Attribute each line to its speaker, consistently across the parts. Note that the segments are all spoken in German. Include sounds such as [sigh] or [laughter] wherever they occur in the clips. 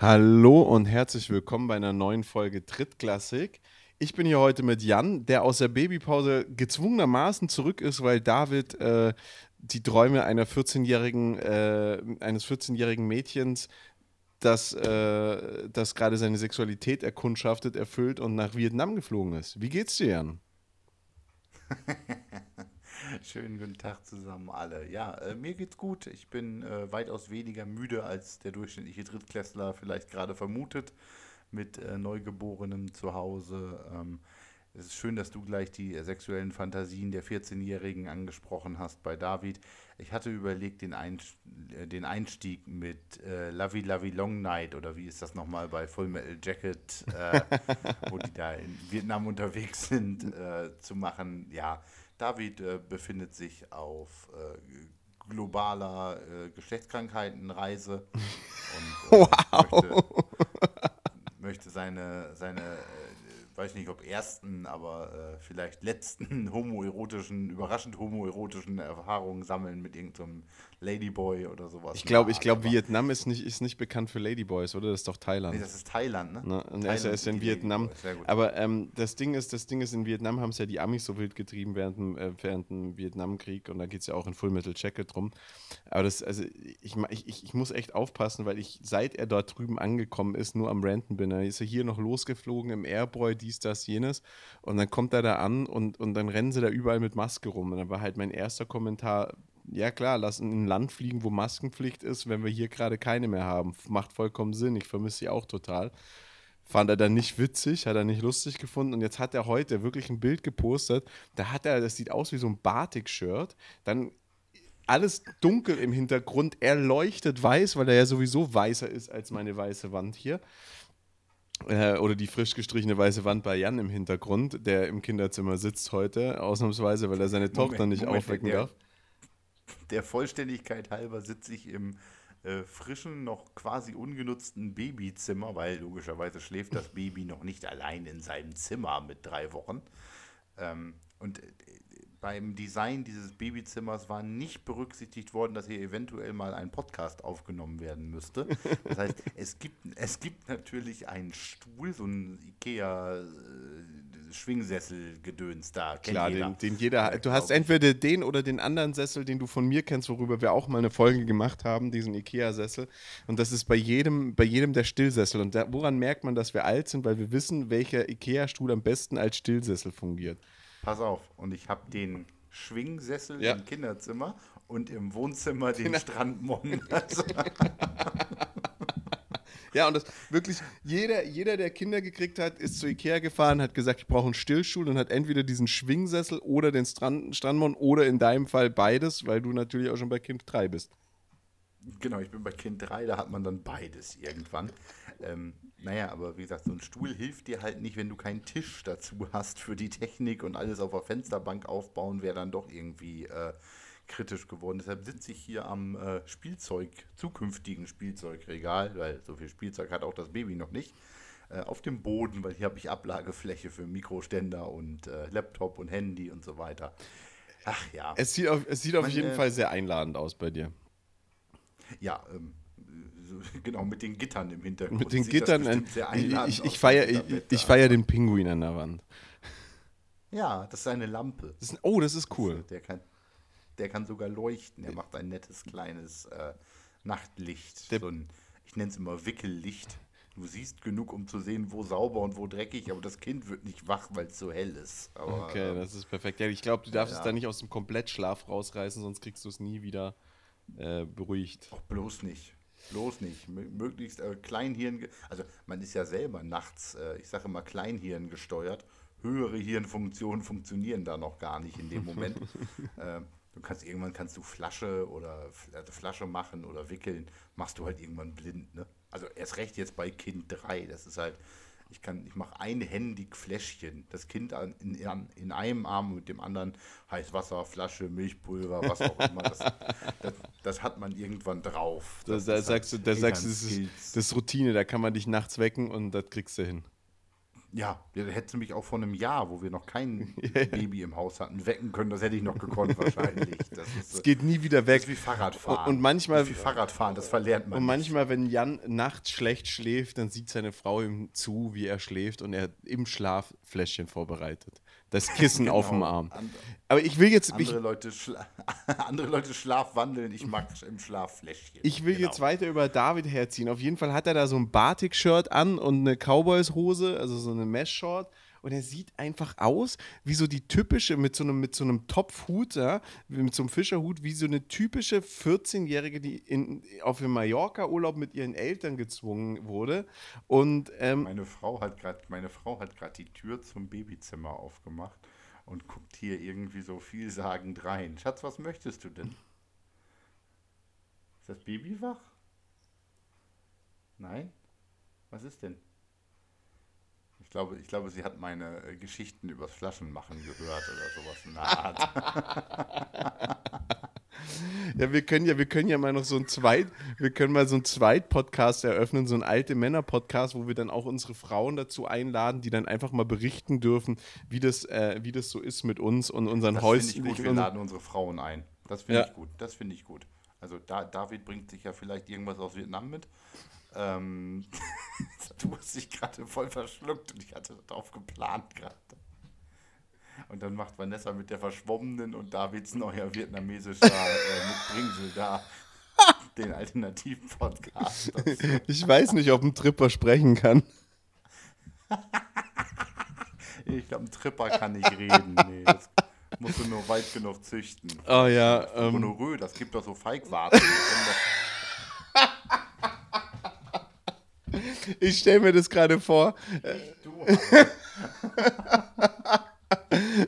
Speaker 1: Hallo und herzlich willkommen bei einer neuen Folge Drittklassik. Ich bin hier heute mit Jan, der aus der Babypause gezwungenermaßen zurück ist, weil David äh, die Träume einer 14-jährigen, äh, eines 14-jährigen Mädchens, das, äh, das gerade seine Sexualität erkundschaftet, erfüllt und nach Vietnam geflogen ist. Wie geht's dir, Jan? [laughs] [laughs]
Speaker 2: Schönen guten Tag zusammen alle. Ja, äh, mir geht's gut. Ich bin äh, weitaus weniger müde als der durchschnittliche Drittklässler vielleicht gerade vermutet mit äh, Neugeborenem zu Hause. Ähm, es ist schön, dass du gleich die äh, sexuellen Fantasien der 14-Jährigen angesprochen hast bei David. Ich hatte überlegt, den, äh, Einstieg mit äh, Lovey Lovey Long Night oder wie ist das nochmal bei Full Metal Jacket, äh, wo die da in Vietnam unterwegs sind, äh, zu machen. Ja, David äh, befindet sich auf äh, globaler äh, Geschlechtskrankheitenreise und äh, [laughs] wow. möchte, möchte, seine, seine äh, weiß nicht ob ersten, aber äh, vielleicht letzten [laughs] homoerotischen, überraschend homoerotischen Erfahrungen sammeln mit irgendeinem Ladyboy oder sowas.
Speaker 1: Ich glaube, ich glaube, Vietnam ist nicht, ist nicht bekannt für Ladyboys, oder? Das ist doch Thailand. Nee,
Speaker 2: das ist Thailand, ne?
Speaker 1: ne? Und Thailand er ist in Vietnam. Aber ähm, das Ding ist, das Ding ist, in Vietnam haben es ja die Amis so wild getrieben während dem, äh, während dem Vietnamkrieg und da geht es ja auch in Full Metal Jacket drum. Aber das, also ich, ich, ich muss echt aufpassen, weil ich, seit er dort drüben angekommen ist, nur am Ranten bin. Er ist ja hier noch losgeflogen im Airboy, dies, das, jenes. Und dann kommt er da an und, und dann rennen sie da überall mit Maske rum. Und dann war halt mein erster Kommentar, ja klar, lass in ein Land fliegen, wo Maskenpflicht ist, wenn wir hier gerade keine mehr haben. Macht vollkommen Sinn. Ich vermisse sie auch total. Fand er dann nicht witzig, hat er nicht lustig gefunden. Und jetzt hat er heute wirklich ein Bild gepostet. Da hat er, das sieht aus wie so ein Batik-Shirt. Dann alles dunkel im Hintergrund. Er leuchtet weiß, weil er ja sowieso weißer ist als meine weiße Wand hier. Äh, oder die frisch gestrichene weiße Wand bei Jan im Hintergrund, der im Kinderzimmer sitzt heute, ausnahmsweise, weil er seine Moment, Tochter nicht Moment, aufwecken der, darf
Speaker 2: der Vollständigkeit halber sitze ich im äh, frischen, noch quasi ungenutzten Babyzimmer, weil logischerweise schläft das Baby noch nicht allein in seinem Zimmer mit drei Wochen. Ähm, und äh, beim Design dieses Babyzimmers war nicht berücksichtigt worden, dass hier eventuell mal ein Podcast aufgenommen werden müsste. Das heißt, es gibt, es gibt natürlich einen Stuhl, so ein IKEA äh, Schwingsessel-Gedöns da.
Speaker 1: Klar, jeder. Den, den jeder. du hast entweder den oder den anderen Sessel, den du von mir kennst, worüber wir auch mal eine Folge gemacht haben, diesen IKEA-Sessel. Und das ist bei jedem, bei jedem der Stillsessel. Und da, woran merkt man, dass wir alt sind? Weil wir wissen, welcher IKEA-Stuhl am besten als Stillsessel fungiert.
Speaker 2: Pass auf, und ich habe den Schwingsessel ja. im Kinderzimmer und im Wohnzimmer den. Strandmon. Also. [laughs] [laughs]
Speaker 1: ja, und das wirklich, jeder, jeder, der Kinder gekriegt hat, ist zu Ikea gefahren, hat gesagt, ich brauche einen Stillstuhl und hat entweder diesen Schwingsessel oder den Strand, Strandmon oder in deinem Fall beides, weil du natürlich auch schon bei Kind 3 bist.
Speaker 2: Genau, ich bin bei Kind 3, da hat man dann beides irgendwann. Ähm, naja, aber wie gesagt, so ein Stuhl hilft dir halt nicht, wenn du keinen Tisch dazu hast für die Technik und alles auf der Fensterbank aufbauen, wäre dann doch irgendwie äh, kritisch geworden. Deshalb sitze ich hier am äh, Spielzeug, zukünftigen Spielzeugregal, weil so viel Spielzeug hat auch das Baby noch nicht, äh, auf dem Boden, weil hier habe ich Ablagefläche für Mikroständer und äh, Laptop und Handy und so weiter.
Speaker 1: Ach ja. Es sieht auf, es sieht auf jeden Fall sehr einladend aus bei dir.
Speaker 2: Ja, ähm, [laughs] genau, mit den Gittern im Hintergrund.
Speaker 1: Mit den Gittern, ich, ich feiere ich, ich feier den Pinguin an der Wand.
Speaker 2: Ja, das ist eine Lampe.
Speaker 1: Das ist, oh, das ist cool.
Speaker 2: Der kann, der kann sogar leuchten. Der macht ein nettes kleines äh, Nachtlicht. Der, so ein, ich nenne es immer Wickellicht. Du siehst genug, um zu sehen, wo sauber und wo dreckig, aber das Kind wird nicht wach, weil es so hell ist. Aber,
Speaker 1: okay, das ist perfekt. Ja, ich glaube, du darfst ja. es da nicht aus dem Komplettschlaf rausreißen, sonst kriegst du es nie wieder äh, beruhigt.
Speaker 2: Auch bloß nicht. Bloß nicht. Möglichst äh, Kleinhirn, also man ist ja selber nachts, äh, ich sage immer Kleinhirn gesteuert. Höhere Hirnfunktionen funktionieren da noch gar nicht in dem Moment. [laughs] äh, du kannst irgendwann kannst du Flasche oder also Flasche machen oder wickeln, machst du halt irgendwann blind, ne? Also erst recht jetzt bei Kind 3, das ist halt, ich kann, ich mache einhändig Fläschchen. Das Kind an, in, in, einem Arm mit dem anderen Heißwasser, Flasche, Milchpulver, was auch immer. Das, das, das hat man irgendwann drauf.
Speaker 1: Das, da, da sagst halt du, da sagst du, das ist, das ist Routine, da kann man dich nachts wecken und das kriegst du hin.
Speaker 2: Ja, der hätte mich auch vor einem Jahr, wo wir noch kein [laughs] Baby im Haus hatten, wecken können. Das hätte ich noch gekonnt wahrscheinlich. [laughs] Das
Speaker 1: es geht nie wieder weg.
Speaker 2: Das ist wie Fahrradfahren.
Speaker 1: Und, und manchmal,
Speaker 2: das ist wie Fahrradfahren, das verlernt man.
Speaker 1: Und manchmal, nicht. wenn Jan nachts schlecht schläft, dann sieht seine Frau ihm zu, wie er schläft und er im Schlaf Fläschchen vorbereitet. Das Kissen [laughs] genau. auf dem Arm. Aber ich will jetzt.
Speaker 2: Andere, ich, Leute, schla [laughs] andere Leute schlafwandeln, ich mag im Schlaf Fläschchen.
Speaker 1: Ich will genau. jetzt weiter über David herziehen. Auf jeden Fall hat er da so ein Batik-Shirt an und eine Cowboys-Hose, also so eine Mesh-Short und er sieht einfach aus wie so die typische, mit so einem, mit so einem Topfhut, ja, mit so einem Fischerhut, wie so eine typische 14-Jährige, die in, auf dem Mallorca-Urlaub mit ihren Eltern gezwungen wurde. Und, ähm,
Speaker 2: meine Frau hat gerade die Tür zum Babyzimmer aufgemacht und guckt hier irgendwie so vielsagend rein. Schatz, was möchtest du denn? Ist das Baby wach? Nein? Was ist denn? Ich glaube, ich glaube, sie hat meine äh, Geschichten übers Flaschenmachen gehört oder sowas in der Art. [laughs]
Speaker 1: Ja, wir können ja, wir können ja mal noch so ein Zweit, wir können mal so ein Zweit-Podcast eröffnen, so ein alte Männer-Podcast, wo wir dann auch unsere Frauen dazu einladen, die dann einfach mal berichten dürfen, wie das, äh, wie das so ist mit uns und unseren Häusern.
Speaker 2: Wir laden unsere Frauen ein. Das finde ja. ich gut. Das finde ich gut. Also da, David bringt sich ja vielleicht irgendwas aus Vietnam mit. Ähm, [laughs] du hast dich gerade voll verschluckt und ich hatte darauf geplant gerade. Und dann macht Vanessa mit der Verschwommenen und Davids neuer vietnamesischer äh, Mitbringsel da den alternativen Podcast.
Speaker 1: Ich weiß nicht, ob ein Tripper sprechen kann.
Speaker 2: ich glaube, ein Tripper kann nicht reden. Nee, das musst du nur weit genug züchten.
Speaker 1: Oh ja. Ähm,
Speaker 2: Gonorrhoe, das gibt doch so Feigwarten.
Speaker 1: Ich stelle mir das gerade vor.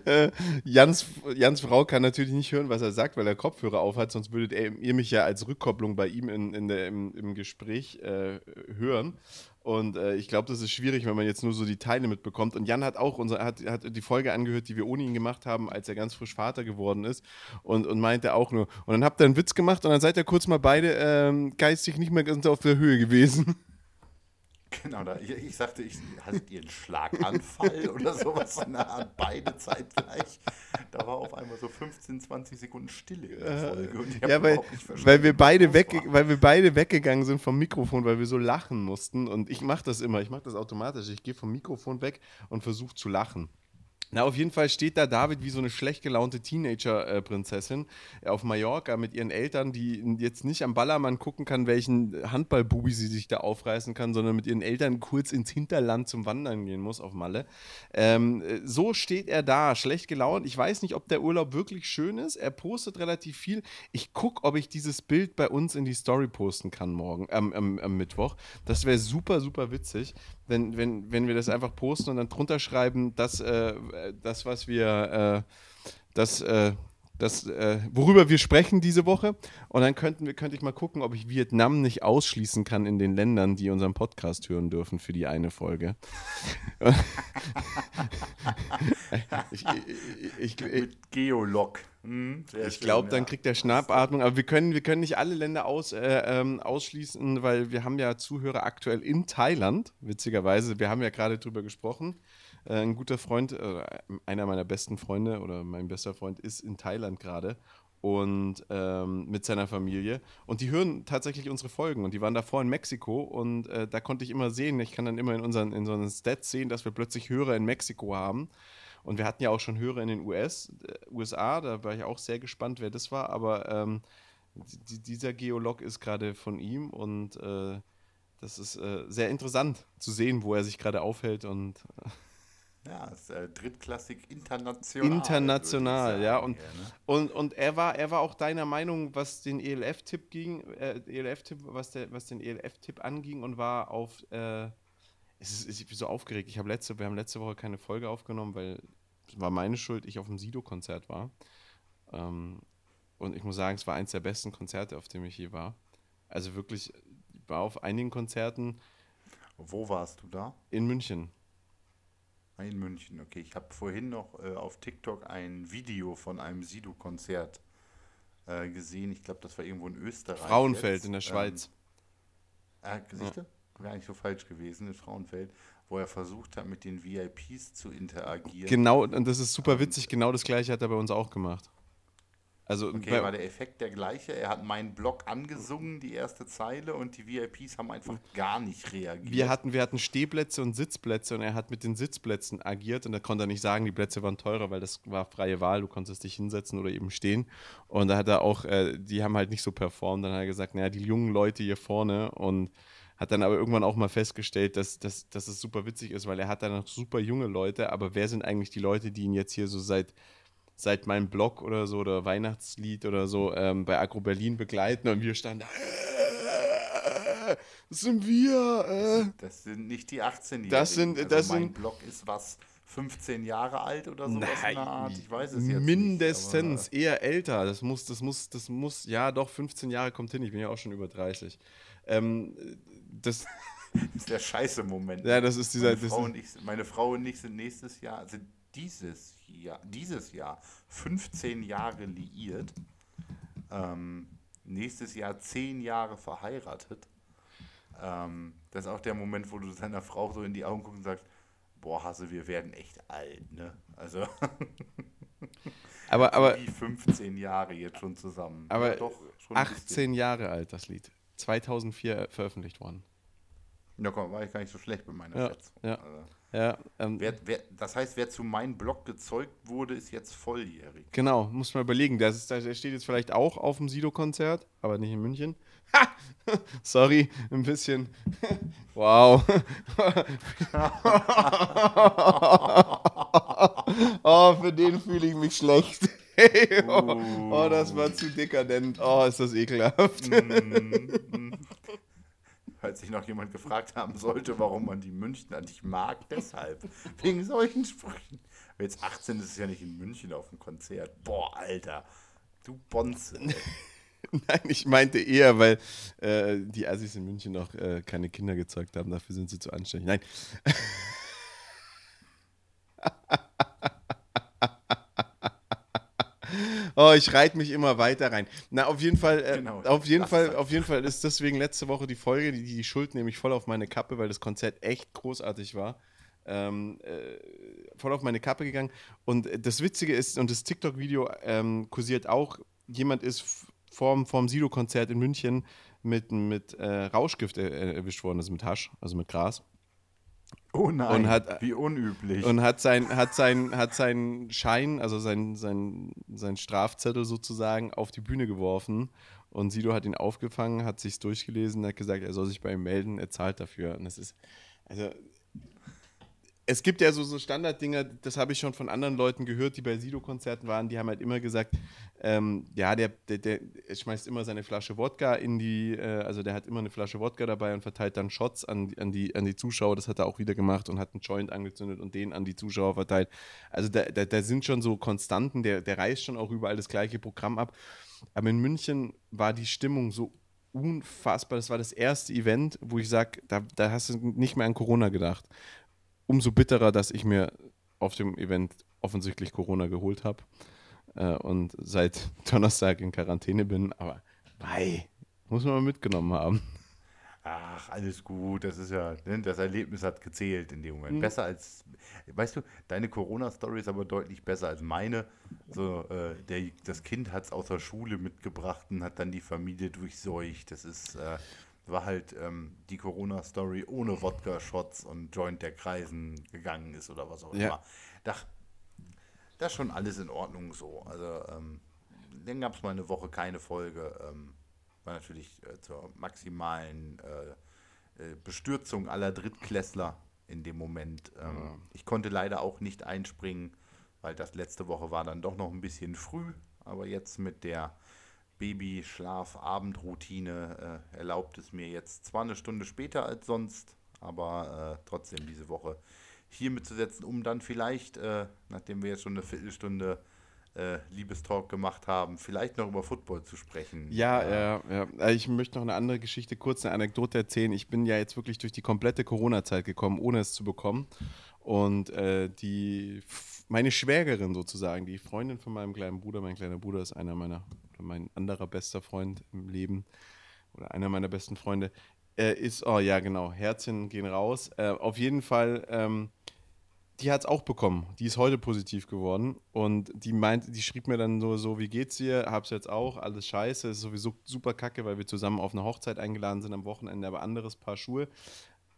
Speaker 1: äh, Jans, Jans Frau kann natürlich nicht hören, was er sagt, weil er Kopfhörer aufhat, sonst würdet ihr mich ja als Rückkopplung bei ihm in, in der, im, im Gespräch äh, hören. Und äh, ich glaube, das ist schwierig, wenn man jetzt nur so die Teile mitbekommt. Und Jan hat auch unser, hat, hat die Folge angehört, die wir ohne ihn gemacht haben, als er ganz frisch Vater geworden ist. Und, und meinte auch nur. Und dann habt ihr einen Witz gemacht und dann seid ihr kurz mal beide ähm, geistig nicht mehr ganz auf der Höhe gewesen.
Speaker 2: Genau, da, ich, ich sagte, ich, hattet ihr einen Schlaganfall [laughs] oder sowas in der Art, beide zeitgleich. Da war auf einmal so 15, 20 Sekunden Stille in der Folge.
Speaker 1: ja, weil, weil, wir beide weg, weil wir beide weggegangen sind vom Mikrofon, weil wir so lachen mussten. Und ich mache das immer, ich mache das automatisch. Ich gehe vom Mikrofon weg und versuche zu lachen. Na, auf jeden Fall steht da David wie so eine schlecht gelaunte Teenager-Prinzessin auf Mallorca mit ihren Eltern, die jetzt nicht am Ballermann gucken kann, welchen Handballbubi sie sich da aufreißen kann, sondern mit ihren Eltern kurz ins Hinterland zum Wandern gehen muss auf Malle. Ähm, so steht er da, schlecht gelaunt. Ich weiß nicht, ob der Urlaub wirklich schön ist. Er postet relativ viel. Ich gucke, ob ich dieses Bild bei uns in die Story posten kann morgen, ähm, am, am Mittwoch. Das wäre super, super witzig wenn, wenn, wenn wir das einfach posten und dann drunter schreiben, dass äh, das, was wir, äh, das, äh, das, äh, worüber wir sprechen diese Woche. Und dann könnten wir, könnte ich mal gucken, ob ich Vietnam nicht ausschließen kann in den Ländern, die unseren Podcast hören dürfen für die eine Folge. [laughs]
Speaker 2: ich, ich, ich, Mit Geolog.
Speaker 1: Hm, ich glaube, dann kriegt er Schnappatmung. Aber wir können, wir können nicht alle Länder aus, äh, ähm, ausschließen, weil wir haben ja Zuhörer aktuell in Thailand, witzigerweise. Wir haben ja gerade drüber gesprochen. Äh, ein guter Freund, äh, einer meiner besten Freunde oder mein bester Freund ist in Thailand gerade und ähm, mit seiner Familie. Und die hören tatsächlich unsere Folgen. Und die waren davor in Mexiko und äh, da konnte ich immer sehen, ich kann dann immer in unseren, in unseren Stats sehen, dass wir plötzlich Hörer in Mexiko haben. Und wir hatten ja auch schon Hörer in den US, äh, USA, da war ich auch sehr gespannt, wer das war. Aber ähm, dieser Geolog ist gerade von ihm und äh, das ist sehr interessant zu sehen, wo er sich gerade aufhält und [laughs]
Speaker 2: ja, ist äh, drittklassig international.
Speaker 1: International, ja. Und, ja, ne? und, und er war, er war auch deiner Meinung, was den ELF-Tipp ging, äh, ELF-Tipp, was, der, was den ELF-Tipp anging und war auf, äh, es ist, ich bin so aufgeregt. Ich habe letzte, wir haben letzte Woche keine Folge aufgenommen, weil es war meine Schuld, ich auf dem Sido-Konzert war. Ähm, und ich muss sagen, es war eins der besten Konzerte, auf dem ich je war. Also wirklich, ich war auf einigen Konzerten.
Speaker 2: Wo warst du da?
Speaker 1: In München.
Speaker 2: In München, okay. Ich habe vorhin noch äh, auf TikTok ein Video von einem Sido-Konzert äh, gesehen. Ich glaube, das war irgendwo in Österreich.
Speaker 1: Frauenfeld jetzt. in der Schweiz.
Speaker 2: Ähm, äh, Gesichter? Ja. Wäre eigentlich so falsch gewesen, in Frauenfeld. wo er versucht hat, mit den VIPs zu interagieren.
Speaker 1: Genau, und das ist super witzig, genau das gleiche hat er bei uns auch gemacht. Also
Speaker 2: okay, war der Effekt der gleiche. Er hat meinen Blog angesungen, die erste Zeile, und die VIPs haben einfach gar nicht reagiert.
Speaker 1: Wir hatten, wir hatten Stehplätze und Sitzplätze und er hat mit den Sitzplätzen agiert und da konnte er nicht sagen, die Plätze waren teurer, weil das war freie Wahl, du konntest dich hinsetzen oder eben stehen. Und da hat er auch, äh, die haben halt nicht so performt. Dann hat er gesagt, naja, die jungen Leute hier vorne und hat dann aber irgendwann auch mal festgestellt, dass, dass, dass es super witzig ist, weil er hat dann noch super junge Leute, aber wer sind eigentlich die Leute, die ihn jetzt hier so seit seit meinem Blog oder so oder Weihnachtslied oder so ähm, bei Agro Berlin begleiten und wir standen da. Äh, das sind wir. Äh.
Speaker 2: Das sind nicht die 18-Jährigen.
Speaker 1: Das sind,
Speaker 2: also
Speaker 1: das
Speaker 2: mein
Speaker 1: sind,
Speaker 2: Blog ist was 15 Jahre alt oder
Speaker 1: Nein,
Speaker 2: in der Art. Ich weiß es jetzt
Speaker 1: mindestens
Speaker 2: nicht.
Speaker 1: eher älter. Das muss, das muss, das muss, ja doch, 15 Jahre kommt hin. Ich bin ja auch schon über 30. Ähm, das, [laughs]
Speaker 2: das ist der scheiße Moment.
Speaker 1: Ja, das ist dieser.
Speaker 2: Meine Frau, und ich, meine Frau und ich sind nächstes Jahr, sind dieses Jahr, dieses Jahr 15 Jahre liiert, ähm, nächstes Jahr 10 Jahre verheiratet. Ähm, das ist auch der Moment, wo du deiner Frau so in die Augen guckst und sagst, boah, Hasse, wir werden echt alt, ne? Also [laughs]
Speaker 1: aber, aber,
Speaker 2: wie 15 Jahre jetzt schon zusammen.
Speaker 1: Aber
Speaker 2: ja, doch, schon ein
Speaker 1: 18 Jahre alt, das Lied. 2004 veröffentlicht worden.
Speaker 2: Ja, komm, war ich gar nicht so schlecht mit meiner
Speaker 1: Ja,
Speaker 2: Schätzung.
Speaker 1: ja.
Speaker 2: Also,
Speaker 1: Ja, ähm,
Speaker 2: wer, wer, das heißt, wer zu meinem Blog gezeugt wurde, ist jetzt volljährig.
Speaker 1: Genau, muss man überlegen. Das ist, der steht jetzt vielleicht auch auf dem Sido-Konzert, aber nicht in München. Ha! [laughs] Sorry, ein bisschen. [laughs] Wow. [laughs] oh, für den fühle ich mich schlecht. oh, oh, das war zu dekadent. Oh, ist das ekelhaft.
Speaker 2: Falls sich noch jemand gefragt haben sollte, warum man die Münchner nicht mag, deshalb. Wegen solchen Sprüchen. Aber jetzt 18 ist es ja nicht in München auf dem Konzert. Boah, Alter. Du Bonze. [laughs]
Speaker 1: Nein, ich meinte eher, weil äh, die Assis in München noch äh, keine Kinder gezeugt haben. Dafür sind sie zu anständig. Nein. [laughs] Oh, ich reite mich immer weiter rein. Na, auf jeden Fall, äh,
Speaker 2: Genau,
Speaker 1: auf jeden Fall,
Speaker 2: ist-
Speaker 1: auf jeden Fall ist deswegen letzte Woche die Folge, die, die Schuld nehme ich voll auf meine Kappe, weil das Konzert echt großartig war. Ähm, äh, voll auf meine Kappe gegangen. Und das Witzige ist, und das TikTok-Video ähm, kursiert auch, jemand ist vorm, vorm Sido-Konzert in München mit, mit äh, Rauschgift äh, erwischt worden, also mit Hasch, also mit Gras.
Speaker 2: Oh nein,
Speaker 1: Und hat-
Speaker 2: wie unüblich.
Speaker 1: Und hat sein, hat sein, hat seinen Schein, also sein, sein, sein Strafzettel sozusagen, auf die Bühne geworfen. Und Sido hat ihn aufgefangen, hat sich's durchgelesen, hat gesagt, er soll sich bei ihm melden, er zahlt dafür. Und das ist, also, es gibt ja so, so Standarddinger, das habe ich schon von anderen Leuten gehört, die bei Sido-Konzerten waren, die haben halt immer gesagt, ähm, ja, der, der, der er schmeißt immer seine Flasche Wodka in die, äh, also der hat immer eine Flasche Wodka dabei und verteilt dann Shots an, an, die, an die Zuschauer, das hat er auch wieder gemacht und hat einen Joint angezündet und den an die Zuschauer verteilt. Also da, da, da sind schon so Konstanten, der, der reißt schon auch überall das gleiche Programm ab. Aber in München war die Stimmung so unfassbar. Das war das erste Event, wo ich sage, da, da hast du nicht mehr an Corona gedacht. Umso bitterer, dass ich mir auf dem Event offensichtlich Corona geholt habe äh, und seit [laughs] Donnerstag in Quarantäne bin. Aber mei, muss man mal mitgenommen haben.
Speaker 2: Ach, alles gut. Das ist ja, ne, das Erlebnis hat gezählt in dem Moment.
Speaker 1: Mhm.
Speaker 2: Besser als, weißt du, deine Corona-Story ist aber deutlich besser als meine. So, äh, der, das Kind hat es aus der Schule mitgebracht und hat dann die Familie durchseucht. Das ist, äh, war halt ähm, die Corona-Story ohne Wodka-Shots und Joint, der kreisen gegangen ist oder was auch
Speaker 1: Ja.
Speaker 2: immer. Das ist schon alles in Ordnung so. Also, ähm, dann gab es mal eine Woche keine Folge. Ähm, war natürlich äh, zur maximalen äh, äh, Bestürzung aller Drittklässler in dem Moment. Ähm, Ich konnte leider auch nicht einspringen, weil das letzte Woche war dann doch noch ein bisschen früh. Aber jetzt mit der Babyschlaf-Abendroutine äh, erlaubt es mir jetzt zwar eine Stunde später als sonst, aber äh, trotzdem diese Woche hier mitzusetzen, um dann vielleicht, äh, nachdem wir jetzt schon eine Viertelstunde äh, Liebestalk gemacht haben, vielleicht noch über Football zu sprechen.
Speaker 1: Ja,
Speaker 2: Äh,
Speaker 1: ja, ja. Äh, Ich möchte noch eine andere Geschichte, kurz eine Anekdote erzählen. Ich bin ja jetzt wirklich durch die komplette Corona-Zeit gekommen, ohne es zu bekommen. Und äh, die, meine Schwägerin sozusagen, die Freundin von meinem kleinen Bruder, mein kleiner Bruder ist einer meiner, mein anderer bester Freund im Leben oder einer meiner besten Freunde, äh, ist, oh ja, genau, Herzchen gehen raus. Äh, auf jeden Fall, ähm, die hat es auch bekommen. Die ist heute positiv geworden. Und die meint, die schrieb mir dann so, so, wie geht's dir? Hab's jetzt auch, alles scheiße. Ist sowieso super kacke, weil wir zusammen auf eine Hochzeit eingeladen sind am Wochenende, aber anderes Paar Schuhe.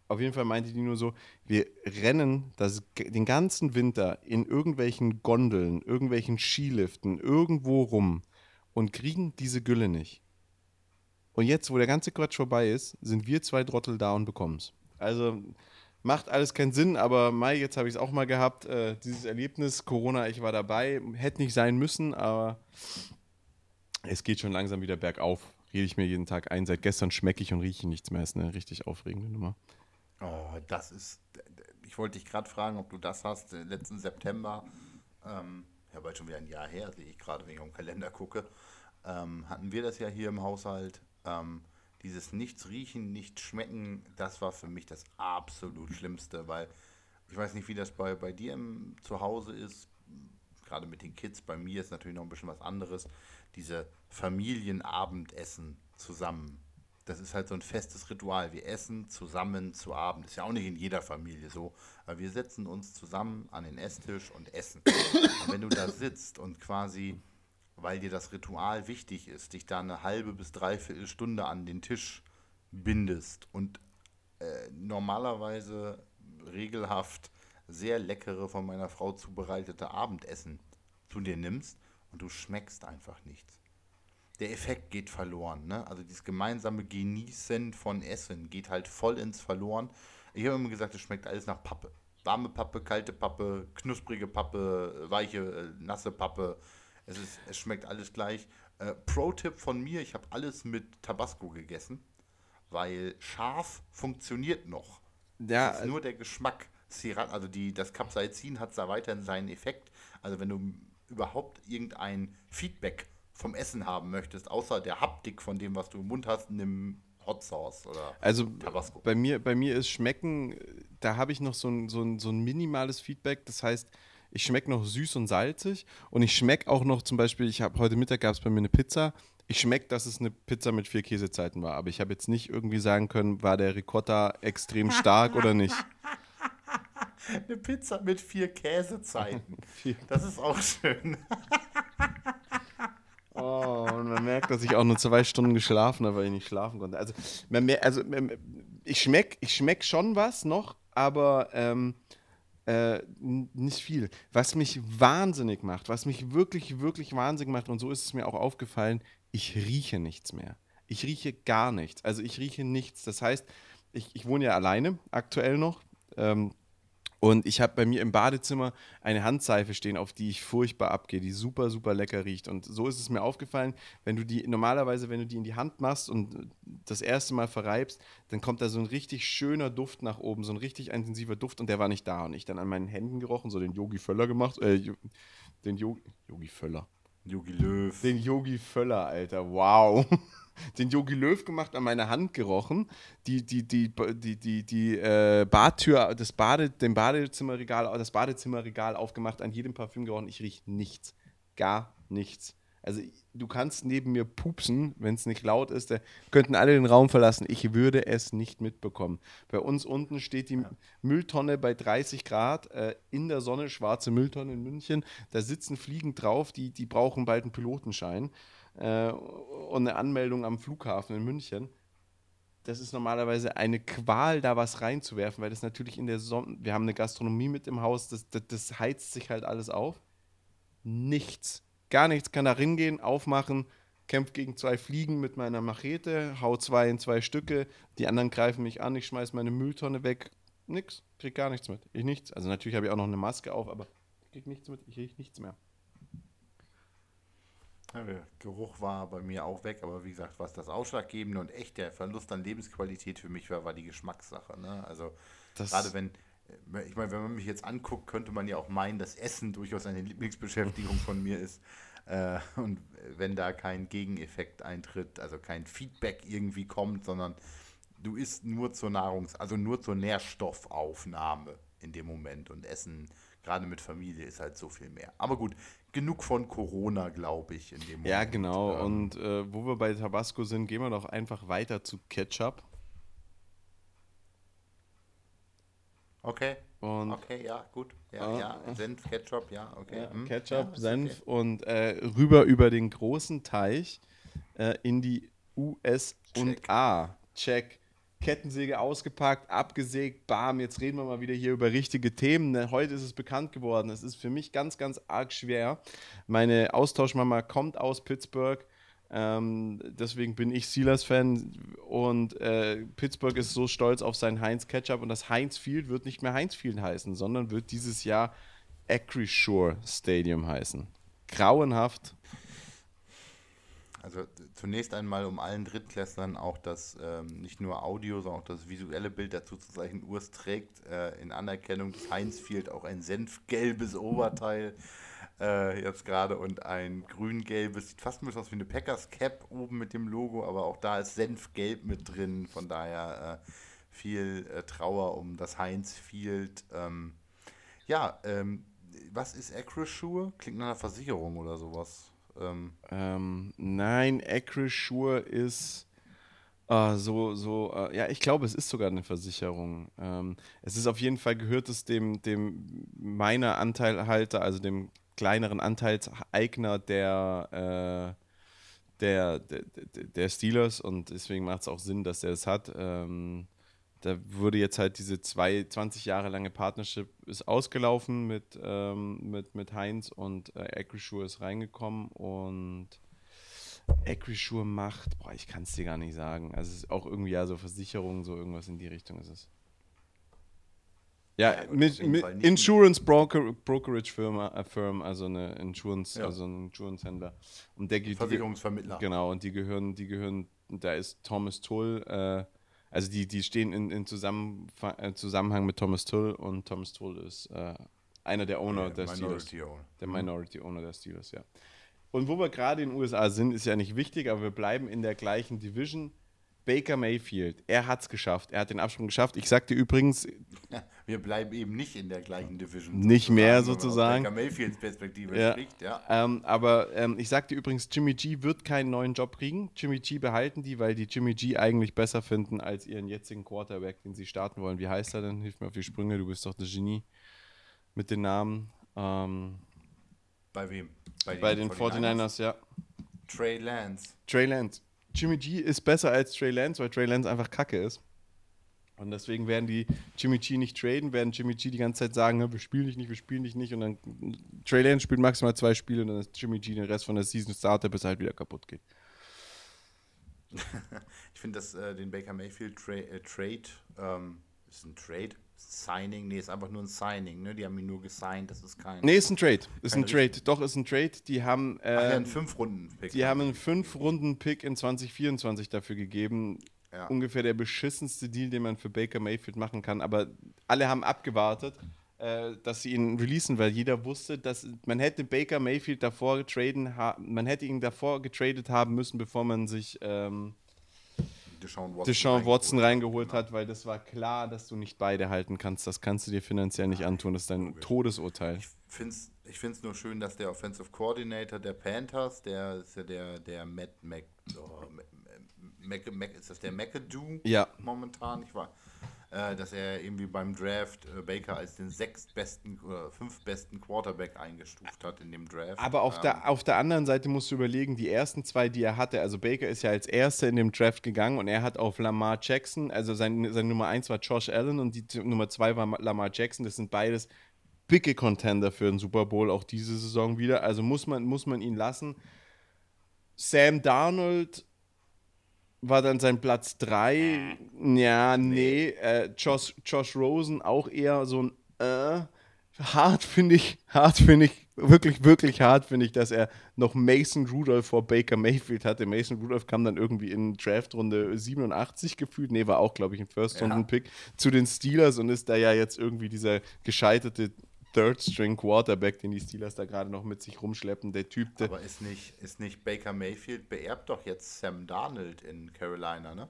Speaker 1: Auf jeden Fall meinte die nur so, wir rennen das, den ganzen Winter in irgendwelchen Gondeln, irgendwelchen Skiliften, irgendwo rum und kriegen diese Gülle nicht. Und jetzt, wo der ganze Quatsch vorbei ist, sind wir zwei Trottel da und bekommen's. Also macht alles keinen Sinn, aber Mai, jetzt habe ich es auch mal gehabt. Äh, dieses Erlebnis, Corona, ich war dabei, hätte nicht sein müssen, aber es geht schon langsam wieder bergauf. Rede ich mir jeden Tag ein. Seit gestern schmecke ich und rieche nichts mehr. Ist eine richtig aufregende Nummer.
Speaker 2: Oh, das ist. Ich wollte dich gerade fragen, ob du das hast. Äh, letzten September, ähm, ja, bald schon wieder ein Jahr her, sehe ich gerade, wenn ich auf den Kalender gucke, ähm, hatten wir das ja hier im Haushalt. Ähm, dieses Nichts riechen, nicht schmecken, das war für mich das absolut Schlimmste, weil ich weiß nicht, wie das bei, bei dir im Zuhause ist, gerade mit den Kids. Bei mir ist natürlich noch ein bisschen was anderes. Diese Familienabendessen zusammen. Das ist halt so ein festes Ritual. Wir essen zusammen zu Abend. Ist ja auch nicht in jeder Familie so. Aber wir setzen uns zusammen an den Esstisch und essen. Und wenn du da sitzt und quasi weil dir das Ritual wichtig ist, dich da eine halbe bis dreiviertel Stunde an den Tisch bindest und äh, normalerweise regelhaft sehr leckere von meiner Frau zubereitete Abendessen zu dir nimmst und du schmeckst einfach nichts. Der Effekt geht verloren. Ne? Also dieses gemeinsame Genießen von Essen geht halt voll ins Verloren. Ich habe immer gesagt, es schmeckt alles nach Pappe. Warme Pappe, kalte Pappe, knusprige Pappe, weiche, äh, nasse Pappe, es, ist, es schmeckt alles gleich. Äh, Pro-Tipp von mir: Ich habe alles mit Tabasco gegessen, weil scharf funktioniert noch. Ja, es ist nur der Geschmack. Also die, das Capsaicin hat da weiterhin seinen Effekt. Also wenn du überhaupt irgendein Feedback vom Essen haben möchtest, außer der Haptik von dem, was du im Mund hast, nimm Hot Sauce oder
Speaker 1: also Tabasco. Bei mir, bei mir ist Schmecken, da habe ich noch so ein, so, ein, so ein minimales Feedback. Das heißt, ich schmecke noch süß und salzig und ich schmecke auch noch zum Beispiel, ich habe heute Mittag gab es bei mir eine Pizza. Ich schmecke, dass es eine Pizza mit vier Käsezeiten war, aber ich habe jetzt nicht irgendwie sagen können, war der Ricotta extrem stark oder nicht. [laughs]
Speaker 2: Eine Pizza mit vier Käsezeiten. [laughs] Das ist auch schön. [laughs]
Speaker 1: Man merkt, dass ich auch nur zwei Stunden geschlafen habe, weil ich nicht schlafen konnte. Also, man, also ich schmecke ich schmeck schon was noch, aber ähm, äh, nicht viel. Was mich wahnsinnig macht, was mich wirklich, wirklich wahnsinnig macht, und so ist es mir auch aufgefallen, ich rieche nichts mehr. Ich rieche gar nichts. Also ich rieche nichts. Das heißt, ich, ich wohne ja alleine aktuell noch. Ähm, und ich habe bei mir im Badezimmer eine Handseife stehen, auf die ich furchtbar abgehe, die super, super lecker riecht. Und so ist es mir aufgefallen, wenn du die, normalerweise, wenn du die in die Hand machst und das erste Mal verreibst, dann kommt da so ein richtig schöner Duft nach oben, so ein richtig intensiver Duft und der war nicht da. Und ich dann an meinen Händen gerochen, so den Yogi Völler gemacht, äh, den Yogi, Yogi Völler.
Speaker 2: Yogi Löw.
Speaker 1: Den Yogi Völler, Alter, wow. [laughs] den Yogi Löw gemacht, an meiner Hand gerochen, die, die, die, die, die, die äh, Badtür, das Bade, den Badezimmerregal, das Badezimmerregal aufgemacht, an jedem Parfüm gerochen. Ich rieche nichts. Gar nichts. Also du kannst neben mir pupsen, wenn es nicht laut ist. Da könnten alle den Raum verlassen. Ich würde es nicht mitbekommen. Bei uns unten steht die ja. Mülltonne bei 30 Grad äh, in der Sonne, schwarze Mülltonne in München. Da sitzen Fliegen drauf, die, die brauchen bald einen Pilotenschein äh, und eine Anmeldung am Flughafen in München. Das ist normalerweise eine Qual, da was reinzuwerfen, weil das natürlich in der Sonne, wir haben eine Gastronomie mit im Haus, das, das, das heizt sich halt alles auf. Nichts, gar nichts kann da hingehen, aufmachen, kämpft gegen zwei Fliegen mit meiner Machete, hau zwei in zwei Stücke, die anderen greifen mich an, ich schmeiß meine Mülltonne weg, nix, krieg gar nichts mit. Ich nichts. Also natürlich habe ich auch noch eine Maske auf, aber ich krieg nichts mit, ich riech nichts mehr.
Speaker 2: Ja, der Geruch war bei mir auch weg, aber wie gesagt, was das Ausschlaggebende und echt der Verlust an Lebensqualität für mich war, war die Geschmackssache. Ne? Also das gerade wenn, ich meine, wenn man mich jetzt anguckt, könnte man ja auch meinen, dass Essen durchaus eine Lieblingsbeschäftigung von mir ist. Äh, und wenn da kein Gegeneffekt eintritt, also kein Feedback irgendwie kommt, sondern du isst nur zur Nahrungs-, also nur zur Nährstoffaufnahme in dem Moment und Essen gerade mit Familie ist halt so viel mehr. Aber gut, genug von Corona, glaube ich, in dem Moment.
Speaker 1: Ja, genau. Ähm, und äh, wo wir bei Tabasco sind, gehen wir doch einfach weiter zu Ketchup.
Speaker 2: Okay.
Speaker 1: Und
Speaker 2: okay, ja, gut. Ja,
Speaker 1: Ah,
Speaker 2: ja. Senf, Ketchup, ja, okay.
Speaker 1: Ja,
Speaker 2: hm,
Speaker 1: Ketchup,
Speaker 2: ja,
Speaker 1: Senf
Speaker 2: okay.
Speaker 1: und äh, rüber über den großen Teich äh, in die US und
Speaker 2: Check.
Speaker 1: A. Check. Kettensäge ausgepackt, abgesägt, bam, jetzt reden wir mal wieder hier über richtige Themen. Ne? Heute ist es bekannt geworden. Es ist für mich ganz, ganz arg schwer. Meine Austauschmama kommt aus Pittsburgh. Ähm, deswegen bin ich Steelers-Fan und äh, Pittsburgh ist so stolz auf seinen Heinz Ketchup und das Heinz Field wird nicht mehr Heinz Field heißen, sondern wird dieses Jahr Acrisure Stadium heißen. Grauenhaft.
Speaker 2: Also zunächst einmal, um allen Drittklässlern auch das ähm, nicht nur Audio, sondern auch das visuelle Bild dazu zu zeichnen. Urs trägt äh, in Anerkennung des Heinz Field auch ein senfgelbes Oberteil äh, jetzt gerade und ein grün-gelbes, sieht fast ein bisschen aus wie eine Packers Cap oben mit dem Logo, aber auch da ist senfgelb mit drin, von daher äh, viel äh, Trauer um das Heinz Field. Ähm, ja, ähm, was ist Acrisure? Klingt nach einer Versicherung oder sowas. Ähm,
Speaker 1: Ähm, nein, Acrisure ist äh, so, so, äh, ja, ich glaube, es ist sogar eine Versicherung. Ähm, es ist auf jeden Fall, gehört es dem, dem meiner Anteilhalter, also dem kleineren Anteilseigner der, äh, der, der, der- Steelers und deswegen macht es auch Sinn, dass er es hat. Ähm, da wurde jetzt halt diese zwei, 20 Jahre lange Partnership ist ausgelaufen mit, ähm, mit, mit Heinz und äh, Acrisure ist reingekommen und Acrisure macht, boah, ich kann es dir gar nicht sagen. Also es ist auch irgendwie ja so Versicherung, so irgendwas in die Richtung ist es. Ja, mit, mit Insurance Broker, Brokerage Firma, äh, Firm, also eine Insurance,
Speaker 2: Ja.
Speaker 1: also ein Insurance-Händler. Und der geht
Speaker 2: Versicherungsvermittler.
Speaker 1: Genau, und die gehören, die gehören, da ist Thomas Tull, äh, also die, die stehen in, in Zusammenfa äh, Zusammenhang mit Thomas Tull und Thomas Tull ist äh, einer der Owner der Steelers.
Speaker 2: Minority Owner.
Speaker 1: Der Minority Owner der Steelers, ja. Und wo wir gerade in den USA sind, ist ja nicht wichtig, aber wir bleiben in der gleichen Division. Baker Mayfield, er hat es geschafft. Er hat den Absprung geschafft. Ich sagte übrigens, [laughs]
Speaker 2: wir bleiben eben nicht in der gleichen Division.
Speaker 1: Nicht mehr sozusagen.
Speaker 2: Baker Mayfields Perspektive
Speaker 1: Ja.
Speaker 2: spricht, ja.
Speaker 1: Ähm, aber ähm, ich sagte übrigens, Jimmy G wird keinen neuen Job kriegen. Jimmy G behalten die, weil die Jimmy G eigentlich besser finden als ihren jetzigen Quarterback, den sie starten wollen. Wie heißt er denn? Hilf mir auf die Sprünge, du bist doch der Genie mit den Namen. Ähm,
Speaker 2: Bei wem?
Speaker 1: bei den 49ers, ja.
Speaker 2: Trey Lance.
Speaker 1: Trey Lance. Jimmy G ist besser als Trey Lance, weil Trey Lance einfach kacke ist. Und deswegen werden die Jimmy G nicht traden, werden Jimmy G die ganze Zeit sagen, "Ja, wir spielen dich nicht, wir spielen dich nicht. Und dann Trey Lance spielt maximal zwei Spiele und dann ist Jimmy G den Rest von der Season Starter, bis er halt wieder kaputt geht. [laughs]
Speaker 2: Ich finde, dass äh, den Baker Mayfield Tra äh, Trade, ähm, ist ein Trade? Signing? Nee, ist einfach nur ein Signing, ne? Die haben ihn nur gesigned, das ist kein.
Speaker 1: Nee, ist ein Trade. Ist ein Trade. Doch, ist ein Trade. Die haben,
Speaker 2: Ach ja,
Speaker 1: äh,
Speaker 2: ein Fünf-Runden-Pick.
Speaker 1: die haben einen 5-Runden-Pick in 2024 dafür gegeben.
Speaker 2: Ja.
Speaker 1: Ungefähr der beschissenste Deal, den man für Baker Mayfield machen kann. Aber alle haben abgewartet, äh, dass sie ihn releasen, weil jeder wusste, dass man hätte Baker Mayfield davor getraden, man hätte ihn davor getradet haben müssen, bevor man sich ähm,
Speaker 2: Deshaun Watson,
Speaker 1: Deshaun Watson reingeholt hat, weil das war klar, dass du nicht beide halten kannst. Das kannst du dir finanziell nicht antun. Das ist dein Todesurteil.
Speaker 2: Ich finde es ich find's nur schön, dass der Offensive Coordinator der Panthers, der ist ja der, der Matt Mac, oh, Mac, Mac, Mac, ist das der McAdoo
Speaker 1: Ja.
Speaker 2: momentan? Ich war, dass er irgendwie beim Draft äh, Baker als den sechstbesten oder fünftbesten Quarterback eingestuft hat in dem Draft.
Speaker 1: Aber auf,
Speaker 2: Ähm,
Speaker 1: der, auf der anderen Seite musst du überlegen, die ersten zwei, die er hatte, also Baker ist ja als Erster in dem Draft gegangen und er hat auf Lamar Jackson, also sein, sein Nummer 1 war Josh Allen und die Nummer 2 war Lamar Jackson. Das sind beides bigge Contender für den Super Bowl, auch diese Saison wieder. Also muss man, muss man ihn lassen. Sam Darnold war dann sein Platz 3. Ja, nee. Äh, Josh, Josh Rosen auch eher so ein äh. Hart finde ich, hart finde ich, wirklich, wirklich hart finde ich, dass er noch Mason Rudolph vor Baker Mayfield hatte. Mason Rudolph kam dann irgendwie in Draftrunde 87 gefühlt. Nee, war auch, glaube ich, ein First-Runden-Pick zu den Steelers und ist da ja jetzt irgendwie dieser gescheiterte Third-String-Quarterback, den die Steelers da gerade noch mit sich rumschleppen. Der Typ, der,
Speaker 2: aber ist nicht, ist nicht Baker Mayfield beerbt doch jetzt Sam Darnold in Carolina, ne?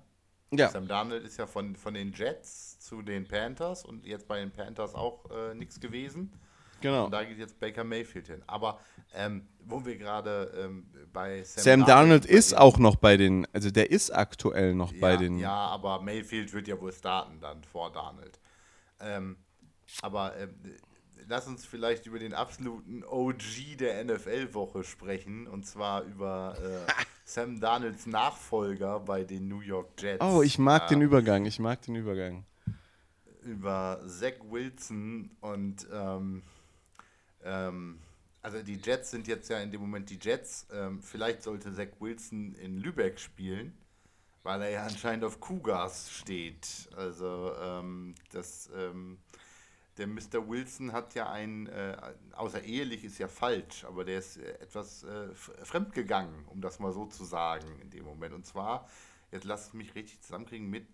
Speaker 1: ja,
Speaker 2: Sam Darnold ist ja von, von den Jets zu den Panthers und jetzt bei den Panthers auch äh, nichts gewesen.
Speaker 1: genau.
Speaker 2: Und da geht jetzt Baker Mayfield hin. Aber ähm, wo wir gerade ähm, bei Sam,
Speaker 1: Sam Darnold ist auch noch bei den, also der ist aktuell noch
Speaker 2: ja,
Speaker 1: bei den.
Speaker 2: Ja, aber Mayfield wird ja wohl starten dann vor Darnold. Ähm, Aber äh, lass uns vielleicht über den absoluten OG der NFL-Woche sprechen. Und zwar über äh, [laughs] Sam Darnolds Nachfolger bei den New York Jets.
Speaker 1: Oh, ich mag ja. den Übergang. Ich mag den Übergang.
Speaker 2: Über Zach Wilson und ähm, ähm, also die Jets sind jetzt ja in dem Moment die Jets. Ähm, vielleicht sollte Zach Wilson in Lübeck spielen, weil er ja anscheinend auf Cougars steht. Also ähm, das ähm, der Mr. Wilson hat ja ein, äh, außerehelich ist ja falsch, aber der ist äh, etwas äh, fremdgegangen, um das mal so zu sagen in dem Moment. Und zwar, jetzt lasst mich richtig zusammenkriegen, mit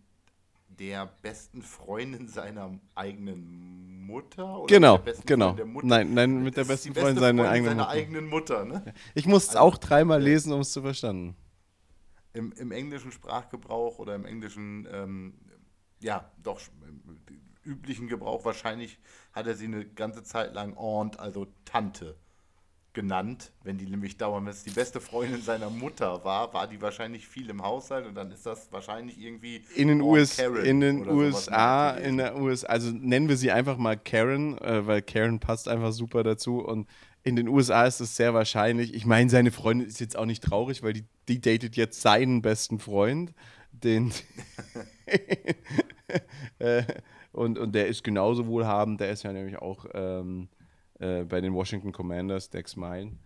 Speaker 2: der besten Freundin seiner eigenen Mutter?
Speaker 1: genau, genau. Nein, nein, mit der besten beste Freundin seiner, eigenen,
Speaker 2: seiner Mutter. eigenen Mutter. Ne?
Speaker 1: Ich muss es also, auch dreimal lesen, um es zu verstanden.
Speaker 2: Im, Im englischen Sprachgebrauch oder im englischen, ähm, ja, doch, üblichen Gebrauch. Wahrscheinlich hat er sie eine ganze Zeit lang Aunt, also Tante, genannt. Wenn die nämlich dauernd, wenn es die beste Freundin seiner Mutter war, war die wahrscheinlich viel im Haushalt und dann ist das wahrscheinlich irgendwie
Speaker 1: in den, US, in den USA, in der US, also nennen wir sie einfach mal Karen, äh, weil Karen passt einfach super dazu und in den USA ist es sehr wahrscheinlich. Ich meine, seine Freundin ist jetzt auch nicht traurig, weil die, die datet jetzt seinen besten Freund, den [laughs] [laughs] äh, und, und der ist genauso wohlhabend. Der ist ja nämlich auch ähm, äh, bei den Washington Commanders, Dex Mine.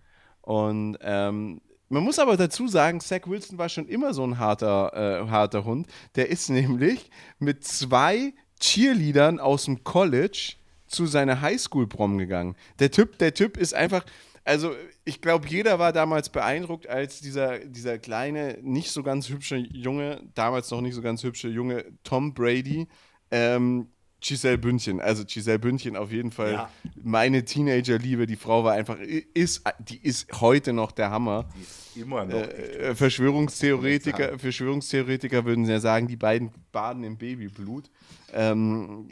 Speaker 1: Und ähm, man muss aber dazu sagen, Zach Wilson war schon immer so ein harter, äh, harter Hund. Der ist nämlich mit zwei Cheerleadern aus dem College zu seiner Highschool-Prom gegangen. Der Typ, der Typ ist einfach, also ich glaube, jeder war damals beeindruckt, als dieser, dieser kleine, nicht so ganz hübsche Junge, damals noch nicht so ganz hübsche Junge Tom Brady, ähm, Giselle Bündchen, also Giselle Bündchen auf jeden Fall ja. meine Teenager-Liebe. Die Frau war einfach, ist, die ist heute noch der Hammer. Die ist
Speaker 2: immer noch.
Speaker 1: Äh, Verschwörungstheoretiker, Verschwörungstheoretiker würden ja sagen, die beiden baden im Babyblut. Ähm,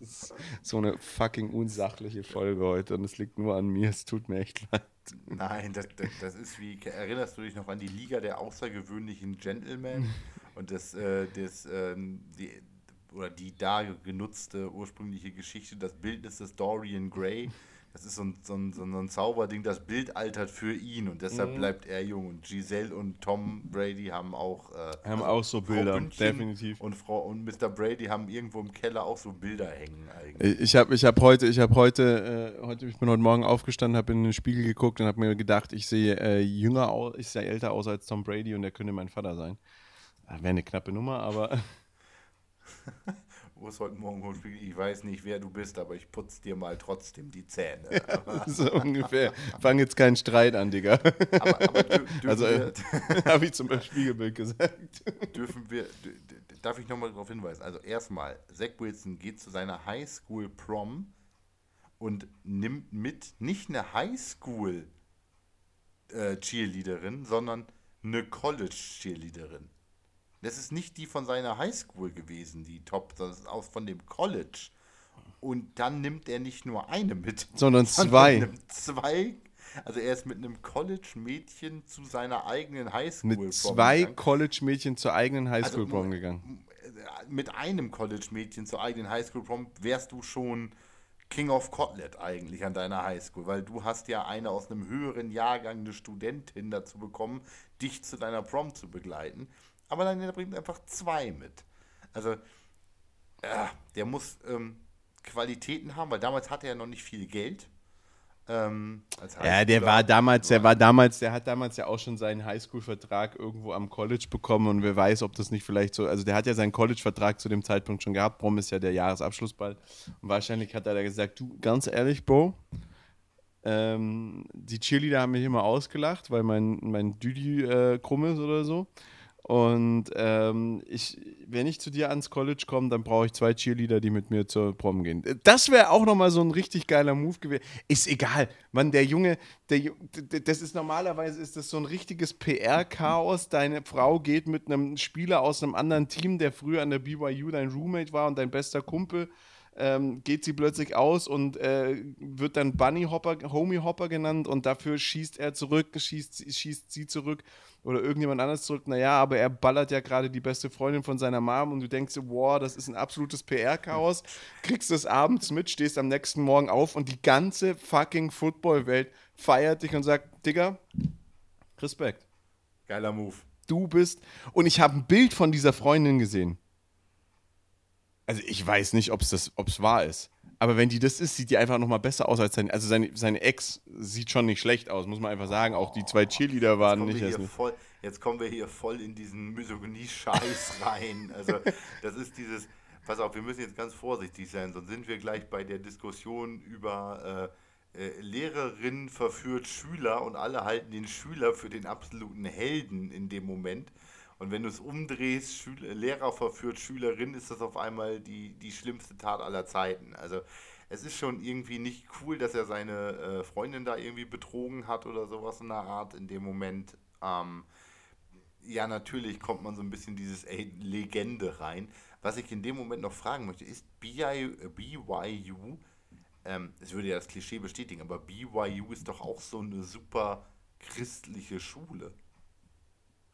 Speaker 1: [laughs] so eine fucking unsachliche Folge heute und es liegt nur an mir. Es tut mir echt leid.
Speaker 2: Nein, das, das, das ist wie, erinnerst du dich noch an die Liga der außergewöhnlichen Gentlemen? [laughs] Und das, äh, das, äh, die, oder die da genutzte ursprüngliche Geschichte, das Bildnis des Dorian Gray, das ist so ein, so ein, so ein Zauberding, das Bild altert für ihn und deshalb mhm. bleibt er jung. Und Giselle und Tom Brady haben auch,
Speaker 1: äh, haben also auch so Bilder, definitiv.
Speaker 2: Und Frau und Mr. Brady haben irgendwo im Keller auch so Bilder hängen eigentlich.
Speaker 1: Ich habe ich hab heute, ich habe heute, äh, heute, ich bin heute Morgen aufgestanden, habe in den Spiegel geguckt und habe mir gedacht, ich sehe äh, jünger aus, ich sehe älter aus als Tom Brady und er könnte mein Vater sein. Wäre eine knappe Nummer, aber. [laughs] [laughs]
Speaker 2: Wo ist heute Morgen Ich weiß nicht, wer du bist, aber ich putze dir mal trotzdem die Zähne. [laughs]
Speaker 1: so ungefähr. Fang jetzt keinen Streit an, Digga. Aber, aber also, habe ich zum Spiegelbild gesagt.
Speaker 2: Dürfen wir, darf ich nochmal darauf hinweisen? Also, erstmal, Zach Wilson geht zu seiner Highschool-Prom und nimmt mit nicht eine Highschool-Cheerleaderin, äh, sondern eine College-Cheerleaderin. Das ist nicht die von seiner Highschool gewesen, die Top, das ist auch von dem College. Und dann nimmt er nicht nur eine mit, [laughs]
Speaker 1: sondern zwei.
Speaker 2: Sondern zwei. Also er ist mit einem College-Mädchen zu seiner eigenen Highschool
Speaker 1: Mit zwei College-Mädchen zur eigenen Highschool-Prom also, gegangen.
Speaker 2: Mit einem College-Mädchen zur eigenen Highschool-Prom wärst du schon King of Kotlet eigentlich an deiner Highschool, weil du hast ja eine aus einem höheren Jahrgang, eine Studentin dazu bekommen, dich zu deiner Prom zu begleiten aber dann der bringt einfach zwei mit. Also, äh, der muss ähm, Qualitäten haben, weil damals hatte er noch nicht viel Geld.
Speaker 1: Ähm, ja, der war damals, der war damals, der hat damals ja auch schon seinen Highschool-Vertrag irgendwo am College bekommen und wer weiß, ob das nicht vielleicht so, also der hat ja seinen College-Vertrag zu dem Zeitpunkt schon gehabt. Brom ist ja der Jahresabschlussball und wahrscheinlich hat er da gesagt, du, ganz ehrlich, Bro, ähm, die Cheerleader haben mich immer ausgelacht, weil mein, mein Düdi äh, krumm ist oder so. Und ähm, ich, wenn ich zu dir ans College komme, dann brauche ich zwei Cheerleader, die mit mir zur Prom gehen. Das wäre auch nochmal so ein richtig geiler Move gewesen. Ist egal, Mann, der Junge, der, das ist normalerweise ist das so ein richtiges PR-Chaos. Deine Frau geht mit einem Spieler aus einem anderen Team, der früher an der BYU dein Roommate war und dein bester Kumpel ähm, geht sie plötzlich aus und äh, wird dann Bunny Hopper, Homie Hopper genannt und dafür schießt er zurück, schießt, schießt sie zurück oder irgendjemand anderes zurück. Naja, aber er ballert ja gerade die beste Freundin von seiner Mom und du denkst, wow, das ist ein absolutes PR-Chaos. Kriegst es abends mit, stehst am nächsten Morgen auf und die ganze fucking Football-Welt feiert dich und sagt, Digga, Respekt.
Speaker 2: Geiler Move.
Speaker 1: Du bist. Und ich habe ein Bild von dieser Freundin gesehen. Also ich weiß nicht, ob es wahr ist. Aber wenn die das ist, sieht die einfach noch mal besser aus als seine. Also seine, seine Ex sieht schon nicht schlecht aus, muss man einfach sagen. Auch die zwei Cheerleader waren nicht.
Speaker 2: Jetzt, voll, jetzt kommen wir hier voll in diesen Misogynie-Scheiß [laughs] rein. Also das ist dieses. Pass auf, wir müssen jetzt ganz vorsichtig sein, sonst sind wir gleich bei der Diskussion über äh, äh, Lehrerin verführt Schüler und alle halten den Schüler für den absoluten Helden in dem Moment. Und wenn du es umdrehst, Schüler, Lehrer verführt Schülerin, ist das auf einmal die, die schlimmste Tat aller Zeiten. Also es ist schon irgendwie nicht cool, dass er seine äh, Freundin da irgendwie betrogen hat oder sowas in der Art in dem Moment. Ähm, ja, natürlich kommt man so ein bisschen dieses ey, Legende rein. Was ich in dem Moment noch fragen möchte, ist BYU, ähm, es würde ja das Klischee bestätigen, aber BYU ist doch auch so eine super christliche Schule.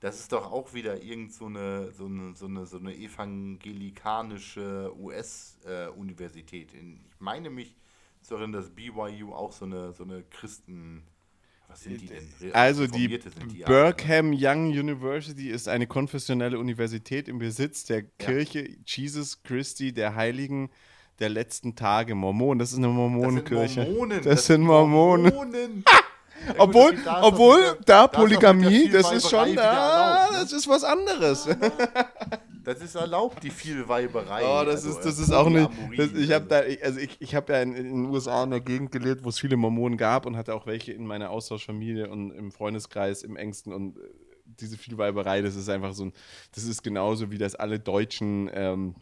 Speaker 2: Das ist doch auch wieder irgend so eine, so eine, so eine, so eine evangelikanische US-Universität. Äh, ich meine mich zu erinnern, dass BYU auch so eine, so eine Christen...
Speaker 1: Was sind die denn? Also die, die Birkham Young University ist eine konfessionelle Universität im Besitz der ja. Kirche Jesus Christi der Heiligen der letzten Tage. Mormonen, das ist eine Mormonenkirche. Das sind Mormonen. Das, das sind Mormonen. Mormonen. Obwohl, da obwohl, da Polygamie, das ist schon, ah, ne? das ist was anderes. [laughs]
Speaker 2: Das ist erlaubt, die Vielweiberei.
Speaker 1: Oh, das also, ist, das ist auch nicht. Das, ich habe da, also ich, ich habe ja in, in, den USA in der Gegend gelebt, wo es viele Mormonen gab und hatte auch welche in meiner Austauschfamilie und im Freundeskreis, im engsten und äh, diese Vielweiberei, das ist einfach so ein, das ist genauso wie das alle Deutschen ähm,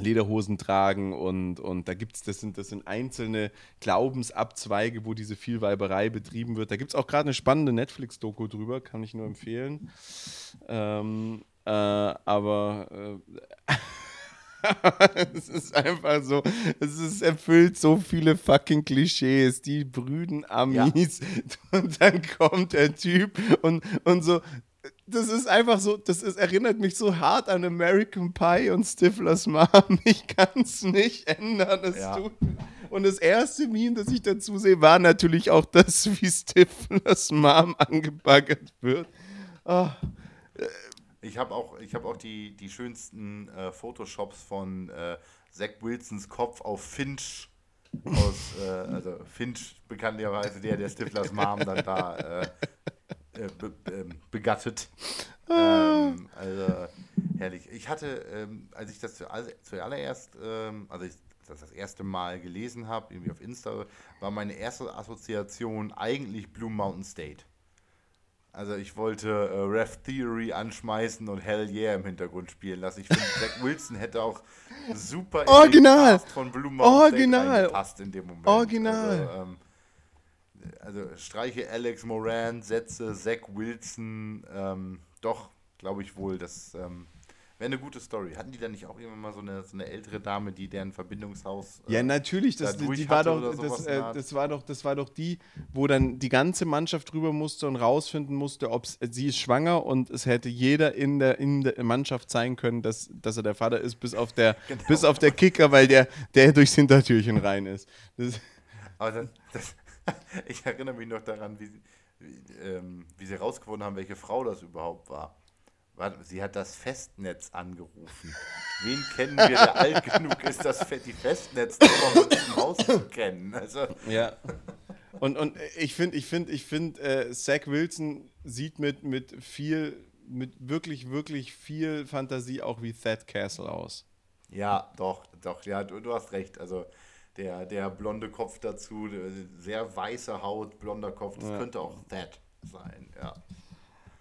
Speaker 1: Lederhosen tragen und, und da gibt es, das sind, das sind einzelne Glaubensabzweige, wo diese Vielweiberei betrieben wird. Da gibt es auch gerade eine spannende Netflix-Doku drüber, kann ich nur empfehlen. Ähm, äh, aber äh, [laughs] es ist einfach so, es ist erfüllt so viele fucking Klischees, die brüden Amis ja. [laughs] und dann kommt der Typ und, und so, das ist einfach so, das ist, erinnert mich so hart an American Pie und Stiflers Mom. [laughs] Ich kann es nicht ändern. Das ja. tut und das erste Meme, das ich dazu sehe, war natürlich auch das, [laughs] wie Stiflers Mom angebaggert wird. Oh.
Speaker 2: Ich habe auch, ich hab auch die, die schönsten äh, Photoshops von äh, Zach Wilsons Kopf auf Finch aus, äh, also Finch bekanntlicherweise der, der Stiflers Mom dann da äh, äh, be, ähm, begattet. ähm, also herrlich. Ich hatte, ähm, als ich das zuallererst, ähm, also ich das das erste Mal gelesen habe, irgendwie auf Insta, war meine erste Assoziation eigentlich Blue Mountain State. Also ich wollte äh, Ref Theory anschmeißen und Hell Yeah im Hintergrund spielen lassen. Ich finde, Jack [laughs] Wilson hätte auch super
Speaker 1: Original.
Speaker 2: von Blue Mountain
Speaker 1: Original.
Speaker 2: State in dem Moment.
Speaker 1: Original.
Speaker 2: Also, ähm, also streiche Alex Moran, setze Zach Wilson, ähm, doch, glaube ich wohl, das ähm, wäre eine gute Story. Hatten die da nicht auch irgendwann mal so eine, so eine ältere Dame, die deren Verbindungshaus.
Speaker 1: Äh, ja, natürlich, das, da die war doch, das, äh, das, war doch, das war doch die, wo dann die ganze Mannschaft drüber musste und rausfinden musste, ob sie ist schwanger und es hätte jeder in der, in der Mannschaft zeigen können, dass, dass er der Vater ist, bis auf der, [laughs] genau. bis auf der Kicker, weil der, der durchs Hintertürchen rein ist. Das,
Speaker 2: Aber das, das, [laughs] ich erinnere mich noch daran, wie, wie, ähm, wie sie rausgefunden haben, welche Frau das überhaupt war. Sie hat das Festnetz angerufen. Wen kennen wir, der alt [laughs] genug ist, das die Festnetznummer von diesem Haus zu kennen? Also.
Speaker 1: Ja. Und, und ich finde, ich finde, ich finde, äh, Zach Wilson sieht mit, mit viel, mit wirklich, wirklich viel Fantasie auch wie Thad Castle aus.
Speaker 2: Ja, doch, doch, ja, du, du hast recht. Also der, der blonde Kopf dazu, sehr weiße Haut, blonder Kopf, das ja. könnte auch that sein, ja.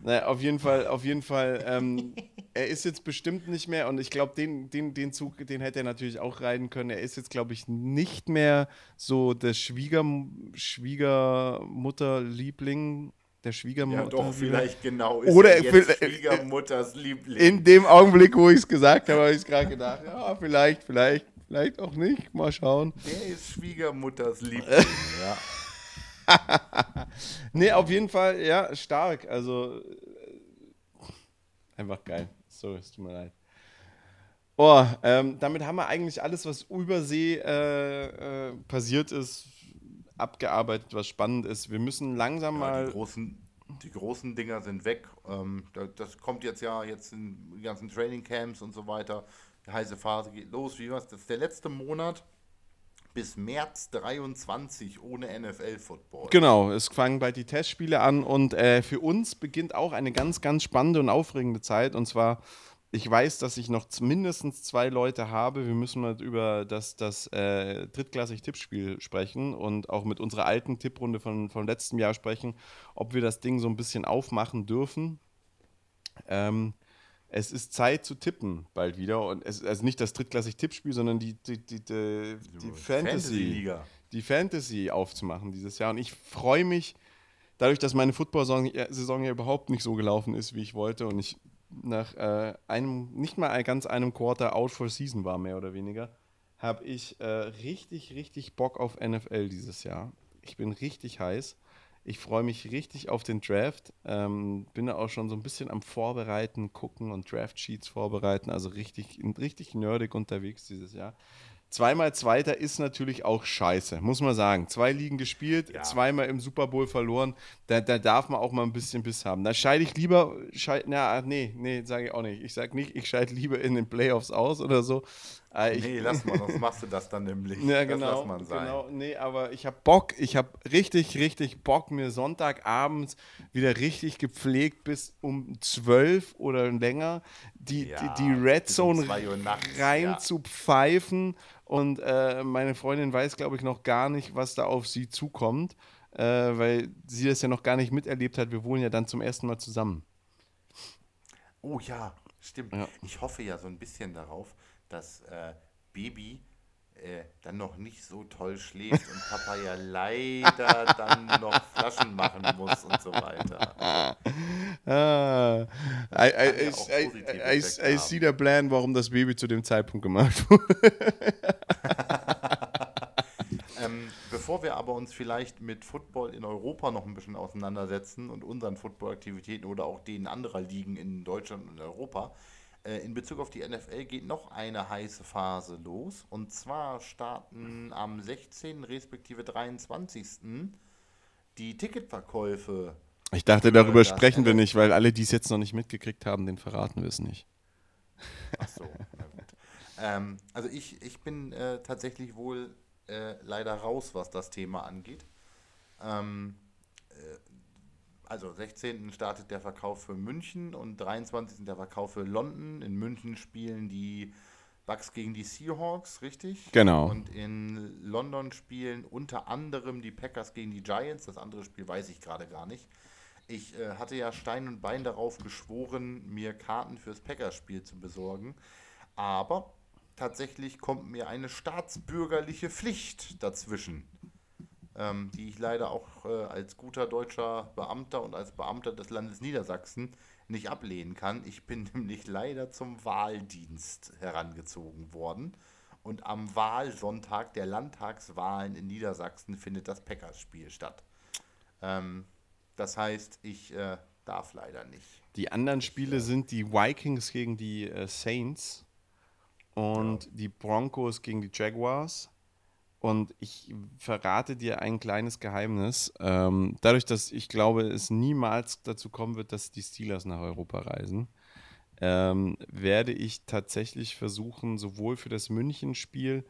Speaker 1: Naja, auf jeden Fall, auf jeden Fall, ähm, er ist jetzt bestimmt nicht mehr, und ich glaube, den, den, den Zug, den hätte er natürlich auch reiten können. Er ist jetzt, glaube ich, nicht mehr so der Schwieger, Schwiegermutterliebling der Schwiegermutter. Ja,
Speaker 2: doch, vielleicht genau.
Speaker 1: Ist Oder
Speaker 2: jetzt Schwiegermutters Liebling.
Speaker 1: In dem Augenblick, wo ich es gesagt habe, habe ich es gerade gedacht. Ja, vielleicht, vielleicht vielleicht auch nicht. Mal schauen.
Speaker 2: Der ist Schwiegermutters Liebling, ja. [laughs]
Speaker 1: nee, auf jeden Fall, ja, stark. Also äh, einfach geil. So, es tut mir leid. Oh, ähm, damit haben wir eigentlich alles, was übersee äh, äh, passiert ist, abgearbeitet, was spannend ist. Wir müssen langsam ja, mal.
Speaker 2: Die großen, die großen Dinger sind weg. Ähm, das kommt jetzt ja jetzt in die ganzen Training Camps und so weiter. Heiße Phase geht los. Wie was? Das ist der letzte Monat bis März 23 ohne NFL-Football.
Speaker 1: Genau, es fangen bald die Testspiele an und äh, für uns beginnt auch eine ganz, ganz spannende und aufregende Zeit und zwar ich weiß, dass ich noch mindestens zwei Leute habe. Wir müssen mal über das, das äh, drittklassig Tippspiel sprechen und auch mit unserer alten Tipprunde von, von letztem Jahr sprechen, ob wir das Ding so ein bisschen aufmachen dürfen. Ähm, es ist Zeit zu tippen bald wieder. Und es, also nicht das drittklassig Tippspiel, sondern die, die, die, die, die Fantasy, die Fantasy aufzumachen dieses Jahr. Und ich freue mich, dadurch, dass meine Football-Saison ja überhaupt nicht so gelaufen ist, wie ich wollte und ich nach äh, einem, nicht mal ganz einem Quarter out for season war, mehr oder weniger, habe ich äh, richtig, richtig Bock auf NFL dieses Jahr. Ich bin richtig heiß. Ich freue mich richtig auf den Draft. Ähm, bin da auch schon so ein bisschen am Vorbereiten, gucken und Draft-Sheets vorbereiten. Also richtig, richtig nerdig unterwegs dieses Jahr. Zweimal Zweiter ist natürlich auch scheiße, muss man sagen. Zwei Ligen gespielt, ja. zweimal im Super Bowl verloren. Da, da, darf man auch mal ein bisschen Biss haben. Da scheide ich lieber, scheid, na, nee, nee, sage ich auch nicht. Ich sage nicht, ich scheide lieber in den Playoffs aus oder so.
Speaker 2: Äh, ich, nee, [laughs] lass mal, sonst machst du das dann nämlich.
Speaker 1: Ja, genau, das lass man sein. Genau, nee, aber ich habe Bock, ich habe richtig, richtig Bock, mir Sonntagabends wieder richtig gepflegt bis um 12 oder länger die, ja, die, die Red Zone rein ja. zu pfeifen und äh, meine Freundin weiß, glaube ich, noch gar nicht, was da auf sie zukommt, äh, weil sie das ja noch gar nicht miterlebt hat. Wir wohnen ja dann zum ersten Mal zusammen.
Speaker 2: Oh ja, stimmt. Ja. Ich hoffe ja so ein bisschen darauf, dass äh, Baby äh, dann noch nicht so toll schläft und Papa ja [laughs] leider dann noch Flaschen machen muss und so weiter.
Speaker 1: Ah, I, I, I, I, I see the plan, warum das Baby zu dem Zeitpunkt gemacht [laughs] wurde.
Speaker 2: ähm, bevor wir aber uns vielleicht mit Football in Europa noch ein bisschen auseinandersetzen und unseren Football-Aktivitäten oder auch denen anderer Ligen in Deutschland und Europa, äh, in Bezug auf die NFL geht noch eine heiße Phase los. Und zwar starten am 16. respektive 23. die Ticketverkäufe.
Speaker 1: Ich dachte, darüber sprechen wir nicht, weil alle, die es jetzt noch nicht mitgekriegt haben, den verraten wir es nicht.
Speaker 2: Ach so, na gut. ähm, also ich, ich bin äh, tatsächlich wohl äh, leider raus, was das Thema angeht. Ähm, äh, also 16. startet der Verkauf für München und 23. der Verkauf für London. In München spielen die Bucks gegen die Seahawks, richtig?
Speaker 1: Genau.
Speaker 2: Und in London spielen unter anderem die Packers gegen die Giants. Das andere Spiel weiß ich gerade gar nicht. Ich äh, hatte ja Stein und Bein darauf geschworen, mir Karten fürs Packers-Spiel zu besorgen. Aber tatsächlich kommt mir eine staatsbürgerliche Pflicht dazwischen ähm, die ich leider auch äh, als guter deutscher Beamter und als Beamter des Landes Niedersachsen nicht ablehnen kann. Ich bin [laughs] nämlich leider zum Wahldienst herangezogen worden. Und am Wahlsonntag der Landtagswahlen in Niedersachsen findet das Packersspiel statt. Ähm, das heißt, ich äh, darf leider nicht.
Speaker 1: Die anderen Spiele ich, äh, sind die Vikings gegen die äh, Saints und ja. die Broncos gegen die Jaguars. Und ich verrate dir ein kleines Geheimnis. Ähm, dadurch, dass ich glaube, es niemals dazu kommen wird, dass die Steelers nach Europa reisen, ähm, werde ich tatsächlich versuchen, sowohl für das München-Spiel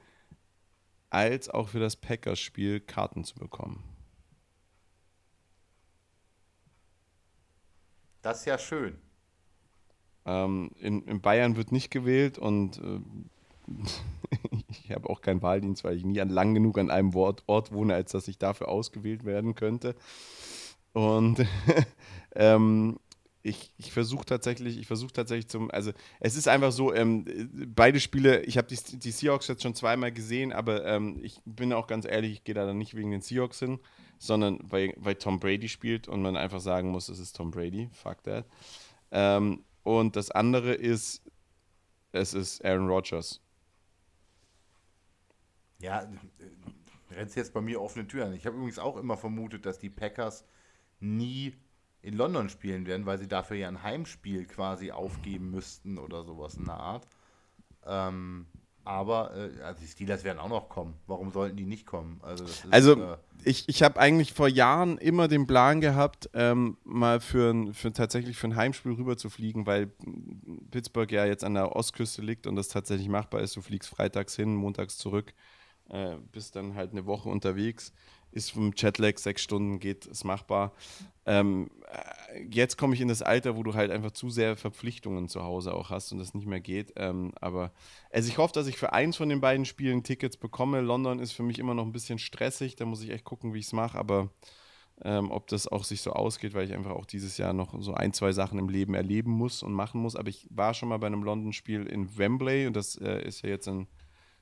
Speaker 1: als auch für das Packers-Spiel Karten zu bekommen.
Speaker 2: Das ist ja schön.
Speaker 1: Ähm, in, in, Bayern wird nicht gewählt und äh, ich habe auch keinen Wahldienst, weil ich nie an, lang genug an einem Ort, Ort wohne, als dass ich dafür ausgewählt werden könnte. Und [laughs] ähm, ich, ich versuche tatsächlich, ich versuche tatsächlich zum, also es ist einfach so, ähm, beide Spiele, ich habe die, die Seahawks jetzt schon zweimal gesehen, aber ähm, ich bin auch ganz ehrlich, ich gehe da dann nicht wegen den Seahawks hin, sondern weil, weil Tom Brady spielt und man einfach sagen muss, es ist Tom Brady, fuck that. Ähm, und das andere ist, es ist Aaron Rodgers.
Speaker 2: Ja, du rennst jetzt bei mir offene Türen. Ich habe übrigens auch immer vermutet, dass die Packers nie in London spielen werden, weil sie dafür ja ein Heimspiel quasi aufgeben müssten oder sowas in der Art. Ähm, aber äh, also die Steelers werden auch noch kommen. Warum sollten die nicht kommen?
Speaker 1: Also, ist, also äh, ich, ich habe eigentlich vor Jahren immer den Plan gehabt, ähm, mal für, ein, für tatsächlich für ein Heimspiel rüber zu fliegen, weil Pittsburgh ja jetzt an der Ostküste liegt und das tatsächlich machbar ist. Du fliegst freitags hin, montags zurück, äh, bist dann halt eine Woche unterwegs ist vom Jetlag sechs Stunden geht, ist machbar. Ähm, äh, jetzt komme ich in das Alter, wo du halt einfach zu sehr Verpflichtungen zu Hause auch hast und das nicht mehr geht. Ähm, aber also ich hoffe, dass ich für eins von den beiden Spielen Tickets bekomme. London ist für mich immer noch ein bisschen stressig, da muss ich echt gucken, wie ich es mache, aber ähm, ob das auch sich so ausgeht, weil ich einfach auch dieses Jahr noch so ein, zwei Sachen im Leben erleben muss und machen muss. Aber ich war schon mal bei einem London-Spiel in Wembley und das äh, ist ja jetzt ein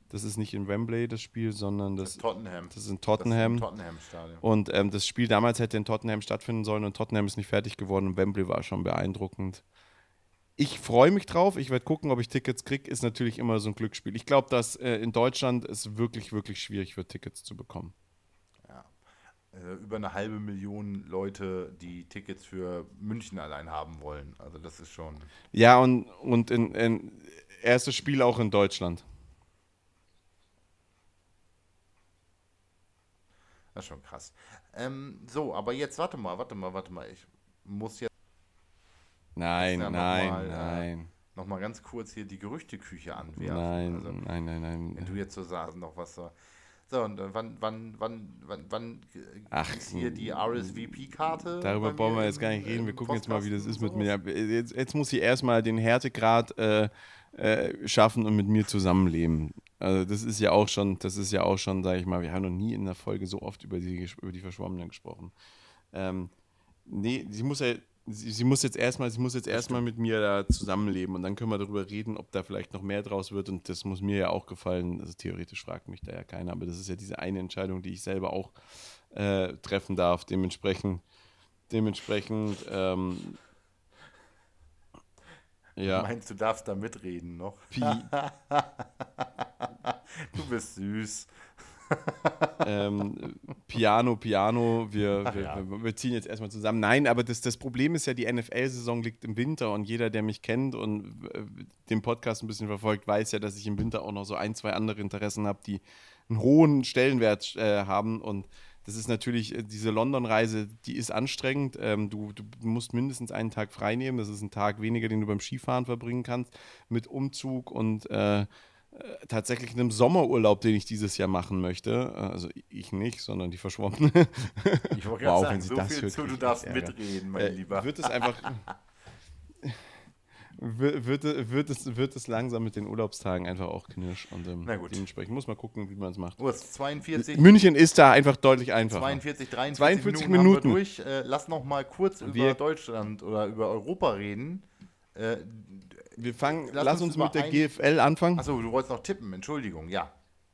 Speaker 1: das ist nicht in Wembley das Spiel, sondern das, das,
Speaker 2: Tottenham.
Speaker 1: das ist in Tottenham.
Speaker 2: Tottenham
Speaker 1: und ähm, das Spiel damals hätte in Tottenham stattfinden sollen und Tottenham ist nicht fertig geworden und Wembley war schon beeindruckend. Ich freue mich drauf. Ich werde gucken, ob ich Tickets kriege. Ist natürlich immer so ein Glücksspiel. Ich glaube, dass äh, in Deutschland es wirklich, wirklich schwierig wird, Tickets zu bekommen.
Speaker 2: Ja. Äh, über eine halbe Million Leute, die Tickets für München allein haben wollen. Also das ist schon.
Speaker 1: Ja, und, und in, in erstes Spiel auch in Deutschland.
Speaker 2: Das ist schon krass. Ähm, so, aber jetzt warte mal, warte mal, warte mal. Ich muss jetzt.
Speaker 1: Nein, ja nein, mal, äh, nein.
Speaker 2: Äh, Nochmal ganz kurz hier die Gerüchteküche anwerfen.
Speaker 1: Nein, also, nein, nein, nein.
Speaker 2: Wenn du jetzt so sagst, noch was so. So, und äh, wann, wann, wann, wann, wann
Speaker 1: Ach, ist
Speaker 2: hier die RSVP-Karte?
Speaker 1: Darüber brauchen wir jetzt gar nicht reden. Wir gucken jetzt mal, wie das ist mit mir. Jetzt, jetzt muss ich erstmal den Härtegrad äh, äh, schaffen und mit mir zusammenleben. Also das ist ja auch schon, das ist ja auch schon, sage ich mal, wir haben noch nie in der Folge so oft über die, über die Verschwommenen gesprochen. Ähm, nee, sie muss ja, sie, sie muss jetzt erstmal, sie muss jetzt erstmal mit mir da zusammenleben und dann können wir darüber reden, ob da vielleicht noch mehr draus wird und das muss mir ja auch gefallen. Also theoretisch fragt mich da ja keiner, aber das ist ja diese eine Entscheidung, die ich selber auch äh, treffen darf. Dementsprechend, dementsprechend ähm,
Speaker 2: ja. Meinst du, darfst da mitreden noch?
Speaker 1: Pi. [laughs]
Speaker 2: du bist süß.
Speaker 1: ähm, Piano, Piano, wir, wir, ja. wir, wir, ziehen jetzt erstmal zusammen. Nein, aber das, das Problem ist ja, die NFL-Saison liegt im Winter und jeder, der mich kennt und äh, den Podcast ein bisschen verfolgt, weiß ja, dass ich im Winter auch noch so ein, zwei andere Interessen habe, die einen hohen Stellenwert äh, haben und das ist natürlich, äh, diese London-Reise, die ist anstrengend. Ähm, du, du, musst mindestens einen Tag frei nehmen. Das ist ein Tag weniger, den du beim Skifahren verbringen kannst, mit Umzug und äh, äh tatsächlich einem Sommerurlaub, den ich dieses Jahr machen möchte. Also ich nicht, sondern die Verschwommene.
Speaker 2: Ich wollte [laughs] wow, sagen, so viel zu, du darfst mitreden, mein äh, Lieber.
Speaker 1: Wird es einfach [laughs] [laughs] wird, wird, es, wird es langsam mit den Urlaubstagen einfach auch knirsch. Und ähm, dementsprechend muss man gucken, wie man es macht.
Speaker 2: Hast 42.
Speaker 1: München ist da einfach deutlich einfacher.
Speaker 2: 42, 43 42 Minuten. Minuten. durch. Äh, lass noch mal kurz wir, über Deutschland oder über Europa reden. Äh,
Speaker 1: wir fangen, lass, lass uns, uns mit der GFL anfangen.
Speaker 2: Achso, du wolltest noch tippen, Entschuldigung, ja.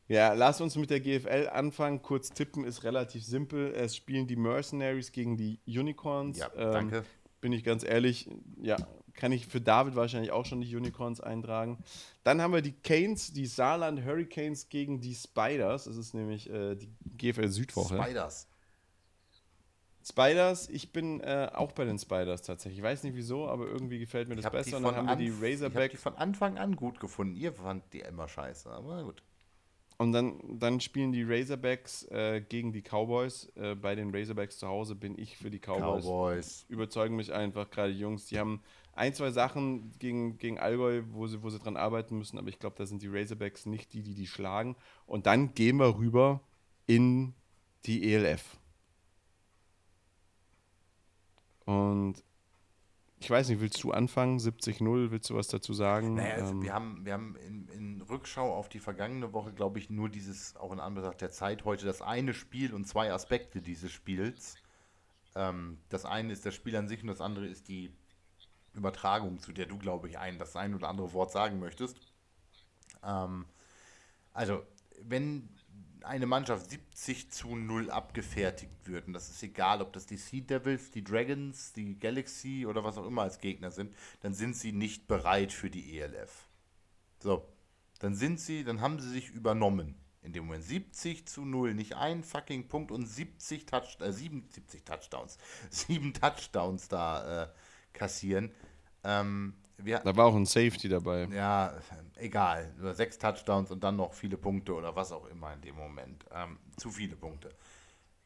Speaker 1: Ja, lass uns mit der GFL anfangen. Kurz tippen ist relativ simpel. Es spielen die Mercenaries gegen die Unicorns.
Speaker 2: Ja, ähm, danke.
Speaker 1: Bin ich ganz ehrlich, ja, kann ich für David wahrscheinlich auch schon die Unicorns eintragen. Dann haben wir die Canes, die Saarland Hurricanes gegen die Spiders. Das ist nämlich äh, die GFL Südwoche.
Speaker 2: Spiders.
Speaker 1: Spiders, ich bin äh, auch bei den Spiders tatsächlich. Ich weiß nicht wieso, aber irgendwie gefällt mir das besser. Und dann haben wir die Razorbacks.
Speaker 2: Ich habe die von Anfang an gut gefunden. Ihr fand die immer scheiße, aber gut.
Speaker 1: Und dann, dann spielen die Razorbacks äh, gegen die Cowboys. Äh, bei den Razorbacks zu Hause bin ich für die Cowboys.
Speaker 2: Cowboys.
Speaker 1: Überzeugen mich einfach gerade Jungs. Die haben ein, zwei Sachen gegen, gegen Allgäu, wo sie, wo sie dran arbeiten müssen, aber ich glaube, da sind die Razorbacks nicht die, die die schlagen. Und dann gehen wir rüber in die ELF. Und ich weiß nicht, willst du anfangen? 70-0, willst du was dazu sagen?
Speaker 2: Naja, also ähm, wir haben, wir haben in, in, Rückschau auf die vergangene Woche, glaube ich, nur dieses, auch in Anbetracht der Zeit heute, das eine Spiel und zwei Aspekte dieses Spiels. Ähm, das eine ist das Spiel an sich und das andere ist die Übertragung, zu der du, glaube ich, ein, das ein oder andere Wort sagen möchtest. Ähm, also, wenn eine Mannschaft 70 zu 0 abgefertigt wird, und das ist egal, ob das die Sea Devils, die Dragons, die Galaxy oder was auch immer als Gegner sind, dann sind sie nicht bereit für die ELF. So, dann sind sie, dann haben sie sich übernommen. in dem Moment 70 zu 0, nicht ein fucking Punkt und 70 Touch, äh, 77 Touchdowns, [laughs] sieben Touchdowns da äh, kassieren. Ähm,
Speaker 1: wir, da war auch ein Safety dabei.
Speaker 2: Ja, egal. Nur sechs Touchdowns und dann noch viele Punkte oder was auch immer in dem Moment. Ähm, zu viele Punkte.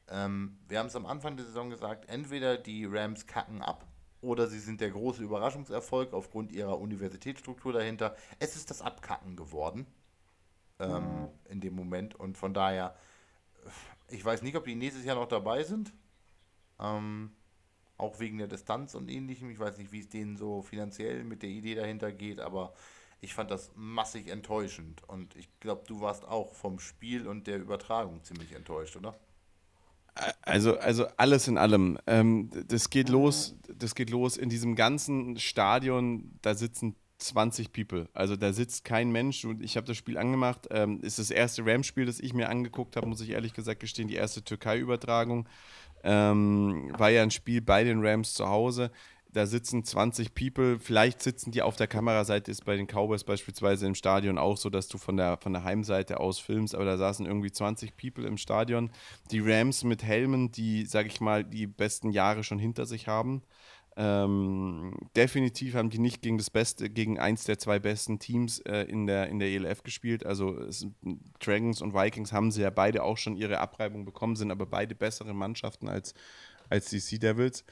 Speaker 2: Ähm, wir haben es am Anfang der Saison gesagt, entweder die Rams kacken ab oder sie sind der große Überraschungserfolg aufgrund ihrer Universitätsstruktur dahinter. Es ist das Abkacken geworden ähm, in dem Moment und von daher, ich weiß nicht, ob die nächstes Jahr noch dabei sind. Ähm, auch wegen der Distanz und ähnlichem. Ich weiß nicht, wie es denen so finanziell mit der Idee dahinter geht, aber ich fand das massig enttäuschend. Und ich glaube, du warst auch vom Spiel und der Übertragung ziemlich enttäuscht, oder?
Speaker 1: Also, also alles in allem. Ähm, das geht los, das geht los in diesem ganzen Stadion, da sitzen 20 People. Also da sitzt kein Mensch und ich habe das Spiel angemacht. Ähm, ist das erste Rams-Spiel, das ich mir angeguckt habe, muss ich ehrlich gesagt gestehen, die erste Türkei-Übertragung. Ähm, war ja ein Spiel bei den Rams zu Hause. Da sitzen 20 People, vielleicht sitzen die auf der Kameraseite, ist bei den Cowboys beispielsweise im Stadion auch so, dass du von der, von der Heimseite aus filmst, aber da saßen irgendwie 20 People im Stadion. Die Rams mit Helmen, die, sag ich mal, die besten Jahre schon hinter sich haben. Ähm, definitiv haben die nicht gegen das Beste, gegen eins der zwei besten Teams äh, in, der, in der ELF gespielt. Also es, Dragons und Vikings haben sie ja beide auch schon ihre Abreibung bekommen, sind aber beide bessere Mannschaften als, als die Sea Devils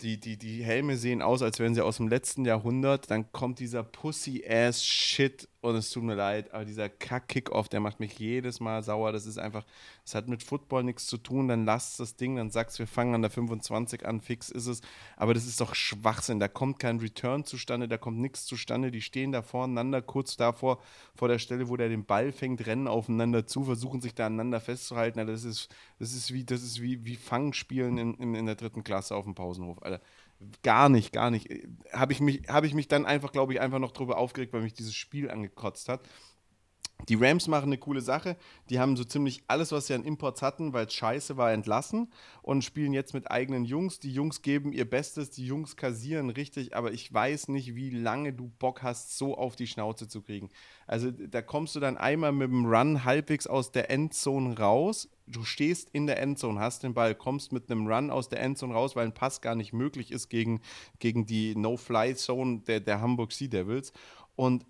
Speaker 1: die, die, die Helme sehen aus, als wären sie aus dem letzten Jahrhundert. Dann kommt dieser Pussy-Ass-Shit und es tut mir leid, aber dieser Kack-Kickoff, der macht mich jedes Mal sauer. Das ist einfach, das hat mit Football nichts zu tun. Dann lasst das Ding, dann sagst du, wir fangen an der 25 an, fix ist es. Aber das ist doch Schwachsinn. Da kommt kein Return zustande, da kommt nichts zustande. Die stehen da voreinander, kurz davor, vor der Stelle, wo der den Ball fängt, rennen aufeinander zu, versuchen sich da aneinander festzuhalten. Das ist, das ist wie, das ist wie, wie Fangspielen in, in, in der dritten Klasse auf dem Pausenhof, Alter. Gar nicht, gar nicht. Habe ich, mich, hab ich mich dann einfach, glaube ich, einfach noch drüber aufgeregt, weil mich dieses Spiel angekotzt hat. Die Rams machen eine coole Sache. Die haben so ziemlich alles, was sie an Imports hatten, weil es scheiße war, entlassen und spielen jetzt mit eigenen Jungs. Die Jungs geben ihr Bestes, die Jungs kassieren richtig, aber ich weiß nicht, wie lange du Bock hast, so auf die Schnauze zu kriegen. Also da kommst du dann einmal mit dem Run halbwegs aus der Endzone raus. Du stehst in der Endzone, hast den Ball, kommst mit einem Run aus der Endzone raus, weil ein Pass gar nicht möglich ist gegen, gegen die No-Fly-Zone der, der Hamburg Sea Devils. Und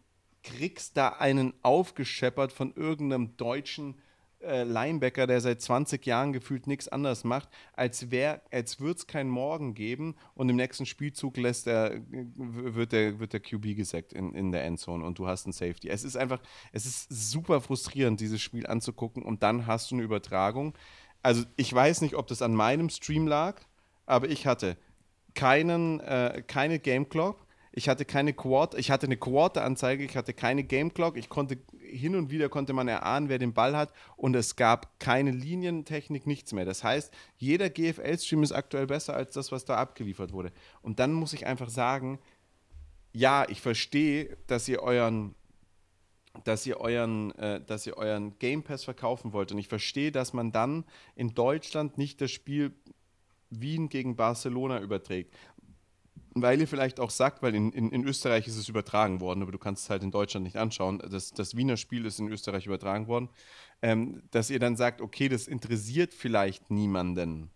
Speaker 1: kriegst da einen aufgescheppert von irgendeinem deutschen äh, Linebacker, der seit 20 Jahren gefühlt nichts anderes macht, als, als würde es keinen Morgen geben und im nächsten Spielzug lässt er, wird, der, wird der QB gesackt in, in der Endzone und du hast einen Safety. Es ist einfach, es ist super frustrierend, dieses Spiel anzugucken und dann hast du eine Übertragung. Also ich weiß nicht, ob das an meinem Stream lag, aber ich hatte keinen, äh, keine Game Clock ich hatte keine Quarter, ich hatte eine Quarter-Anzeige, ich hatte keine Game Clock, ich konnte hin und wieder konnte man erahnen, wer den Ball hat und es gab keine Linientechnik, nichts mehr. Das heißt, jeder GFL-Stream ist aktuell besser als das, was da abgeliefert wurde. Und dann muss ich einfach sagen, ja, ich verstehe, dass ihr euren dass ihr euren, äh, dass ihr euren Game Pass verkaufen wollt. Und ich verstehe, dass man dann in Deutschland nicht das Spiel Wien gegen Barcelona überträgt weil ihr vielleicht auch sagt, weil in, in, in, Österreich ist es übertragen worden, aber du kannst es halt in Deutschland nicht anschauen. Das, das Wiener Spiel ist in Österreich übertragen worden, ähm, dass ihr dann sagt, okay, das interessiert vielleicht niemanden.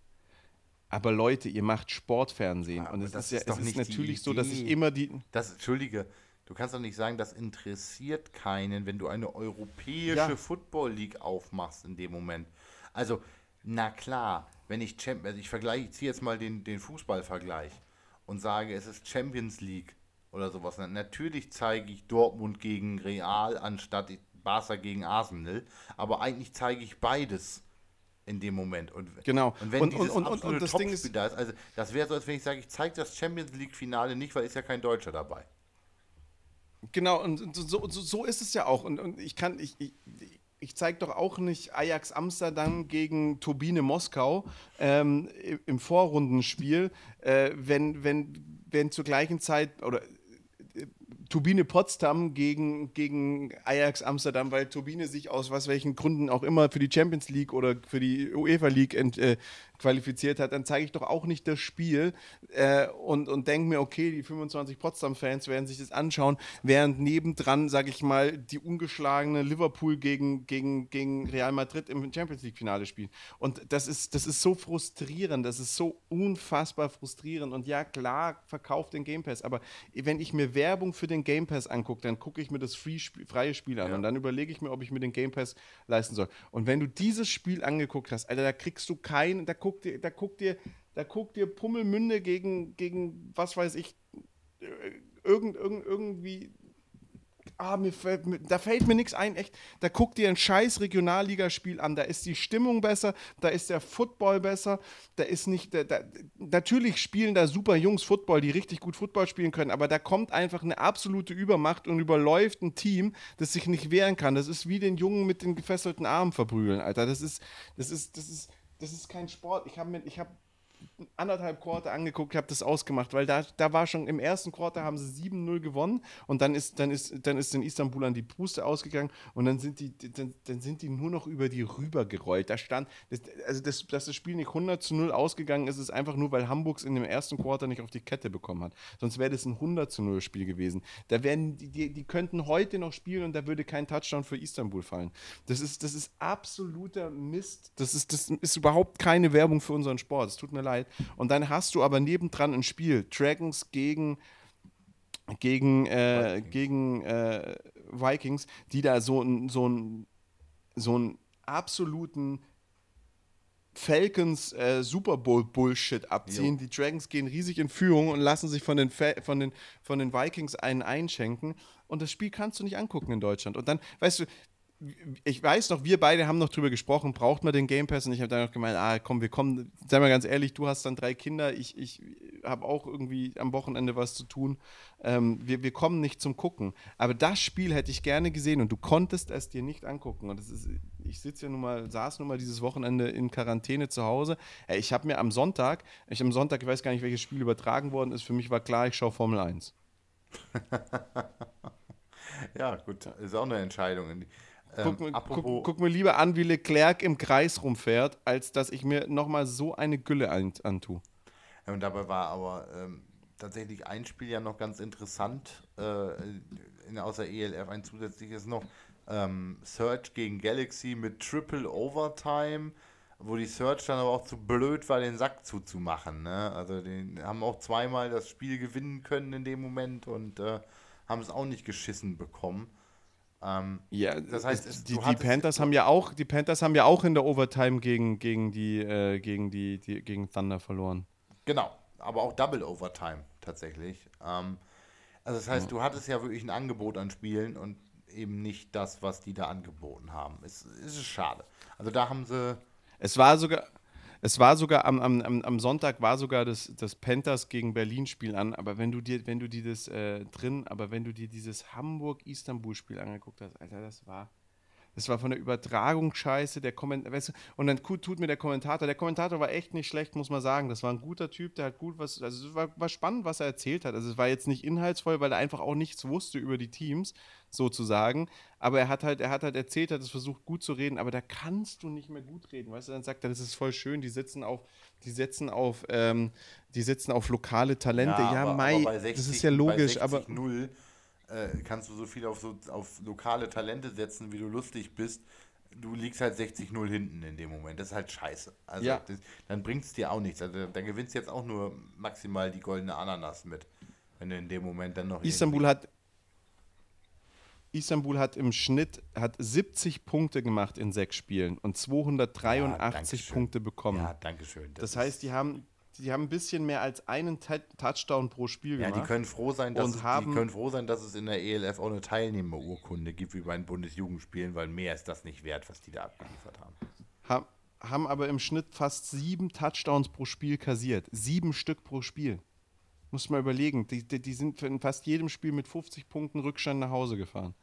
Speaker 1: Aber Leute, ihr macht Sportfernsehen.
Speaker 2: Ja,
Speaker 1: und
Speaker 2: es ist, ja, ist es ist natürlich so, dass ich immer die. Das, Entschuldige, du kannst doch nicht sagen, das interessiert keinen, wenn du eine europäische ja. Football League aufmachst in dem Moment. Also, na klar, wenn ich Champions, also ich vergleiche, ich ziehe jetzt mal den, den Fußballvergleich und sage, es ist Champions League oder sowas. Natürlich zeige ich Dortmund gegen Real anstatt Barca gegen Arsenal, aber eigentlich zeige ich beides in dem Moment. Und,
Speaker 1: genau.
Speaker 2: Und wenn und, dieses und, und, und das Ding ist, da ist, also das wäre so, als wenn ich sage, ich zeige das Champions League Finale nicht, weil ist ja kein Deutscher dabei.
Speaker 1: Genau, und so, so, so ist es ja auch. Und, und ich kann, ich, ich, ich zeige doch auch nicht Ajax Amsterdam gegen Turbine Moskau ähm, im Vorrundenspiel, äh, wenn, wenn, wenn zur gleichen Zeit oder äh, Turbine Potsdam gegen, gegen Ajax Amsterdam, weil Turbine sich aus was welchen Gründen auch immer für die Champions League oder für die UEFA League ent, äh, qualifiziert hat, dann zeige ich doch auch nicht das Spiel äh, und, und denke mir, okay, die 25 Potsdam-Fans werden sich das anschauen, während nebendran, sage ich mal, die ungeschlagene Liverpool gegen, gegen, gegen Real Madrid im Champions League-Finale spielen. Und das ist, das ist so frustrierend, das ist so unfassbar frustrierend. Und ja, klar, verkauft den Game Pass, aber wenn ich mir Werbung für den Game Pass angucke, dann gucke ich mir das free, freie Spiel an ja. und dann überlege ich mir, ob ich mir den Game Pass leisten soll. Und wenn du dieses Spiel angeguckt hast, Alter, da kriegst du keinen, da guck dir, da guck dir, da guck dir Pummelmünde gegen, gegen was weiß ich, äh, irgend, irgend, irgendwie ah, mir fällt, da fällt mir nichts ein, echt. Da guck dir ein scheiß Regionalligaspiel an. Da ist die Stimmung besser, da ist der Football besser, da ist nicht, da, da, natürlich spielen da super Jungs Football, die richtig gut Football spielen können, aber da kommt einfach eine absolute Übermacht und überläuft ein Team, das sich nicht wehren kann. Das ist wie den Jungen mit den gefesselten Armen verprügeln, Alter. Das ist, das ist, das ist, das ist kein Sport. Ich habe hab anderthalb Quarter angeguckt, habe das ausgemacht, weil da, da war schon im ersten Quarter haben sie 7-0 gewonnen und dann ist, dann ist, dann ist in Istanbul an die Puste ausgegangen und dann sind die, dann, dann sind die nur noch über die rübergerollt. Da stand, das, also das, dass das Spiel nicht 100 zu 0 ausgegangen ist, ist einfach nur, weil Hamburgs in dem ersten Quarter nicht auf die Kette bekommen hat. Sonst wäre das ein 100 zu 0 Spiel gewesen. Da werden die, die, die könnten heute noch spielen und da würde kein Touchdown für Istanbul fallen. Das ist, das ist absoluter Mist. Das ist, das ist überhaupt keine Werbung für unseren Sport. Es tut mir leid. Und dann hast du aber nebendran ein Spiel, Dragons gegen gegen, äh, Vikings. gegen äh, Vikings, die da so, so, so einen absoluten Falcons äh, Super Bowl Bullshit abziehen. Jo. Die Dragons gehen riesig in Führung und lassen sich von den, von den, von den Vikings einen einschenken. Und das Spiel kannst du nicht angucken in Deutschland. Und dann, weißt du, ich weiß noch, wir beide haben noch drüber gesprochen, braucht man den Game Pass? Und ich habe dann noch gemeint, ah, komm, wir kommen, sei mal ganz ehrlich, du hast dann drei Kinder, ich, ich habe auch irgendwie am Wochenende was zu tun. Ähm, wir, wir kommen nicht zum Gucken. Aber das Spiel hätte ich gerne gesehen und du konntest es dir nicht angucken. Und das ist, ich sitze ja nun mal, saß nun mal dieses Wochenende in Quarantäne zu Hause. Ich habe mir am Sonntag, ich am Sonntag, ich weiß gar nicht, welches Spiel übertragen worden ist, für mich war klar, ich schaue Formel 1. [laughs]
Speaker 2: ja, gut, ist auch eine Entscheidung.
Speaker 1: Guck, ähm, guck, guck, mir lieber an, wie Leclerc im Kreis rumfährt, als dass ich mir nochmal so eine Gülle an, antue.
Speaker 2: Ja, und dabei war aber ähm, tatsächlich ein Spiel ja noch ganz interessant, äh, in, außer ELF ein zusätzliches noch. Ähm, Search gegen Galaxy mit Triple Overtime, wo die Search dann aber auch zu blöd war, den Sack zuzumachen. Ne? Also die haben auch zweimal das Spiel gewinnen können in dem Moment und äh, haben es auch nicht geschissen bekommen.
Speaker 1: Ähm, ja, das heißt, es, die, die Panthers haben ja auch, die Panthers haben ja auch in der Overtime gegen, gegen die, äh, gegen die, die, gegen Thunder verloren.
Speaker 2: Genau, aber auch Double Overtime tatsächlich. Ähm, also das heißt, ja. du hattest ja wirklich ein Angebot an Spielen und eben nicht das, was die da angeboten haben. Es, es ist schade. Also da haben sie.
Speaker 1: Es war sogar, es war sogar am, am, am Sonntag war sogar das, das Panthers gegen Berlin-Spiel an, aber wenn du dir, wenn du dir das äh, drin, aber wenn du dir dieses Hamburg-Istanbul-Spiel angeguckt hast, Alter, das war. Das war von der Übertragung scheiße, der Komment weißt du, und dann tut mir der Kommentator, der Kommentator war echt nicht schlecht, muss man sagen. Das war ein guter Typ, der hat gut was, also es war, war spannend, was er erzählt hat. Also es war jetzt nicht inhaltsvoll, weil er einfach auch nichts wusste über die Teams, sozusagen. Aber er hat halt, er hat halt erzählt, hat es versucht gut zu reden, aber da kannst du nicht mehr gut reden. Weißt du, dann sagt er, das ist voll schön, die sitzen auf, die setzen auf, ähm, die sitzen auf lokale Talente. Ja, ja aber, Mai, aber 60, das ist ja logisch, aber.
Speaker 2: 0 äh, kannst du so viel auf, so, auf lokale Talente setzen, wie du lustig bist. Du liegst halt 60-0 hinten in dem Moment. Das ist halt scheiße. Also ja. das, dann bringt es dir auch nichts. Also dann gewinnst du jetzt auch nur maximal die goldene Ananas mit. Wenn du in dem Moment dann noch.
Speaker 1: Istanbul hat, Istanbul hat im Schnitt hat 70 Punkte gemacht in sechs Spielen und 283 ja, Punkte bekommen. Ja,
Speaker 2: danke schön.
Speaker 1: Das, das heißt, die haben, die haben ein bisschen mehr als einen Touchdown pro Spiel
Speaker 2: gemacht. Ja, die können froh sein, dass, es, die können froh sein, dass es in der ELF auch eine Teilnehmerurkunde gibt, wie bei den Bundesjugendspielen, weil mehr ist das nicht wert, was die da abgeliefert haben.
Speaker 1: Ha haben aber im Schnitt fast sieben Touchdowns pro Spiel kassiert. Sieben Stück pro Spiel. Muss man überlegen. Die, die, die sind in fast jedem Spiel mit 50 Punkten Rückstand nach Hause gefahren.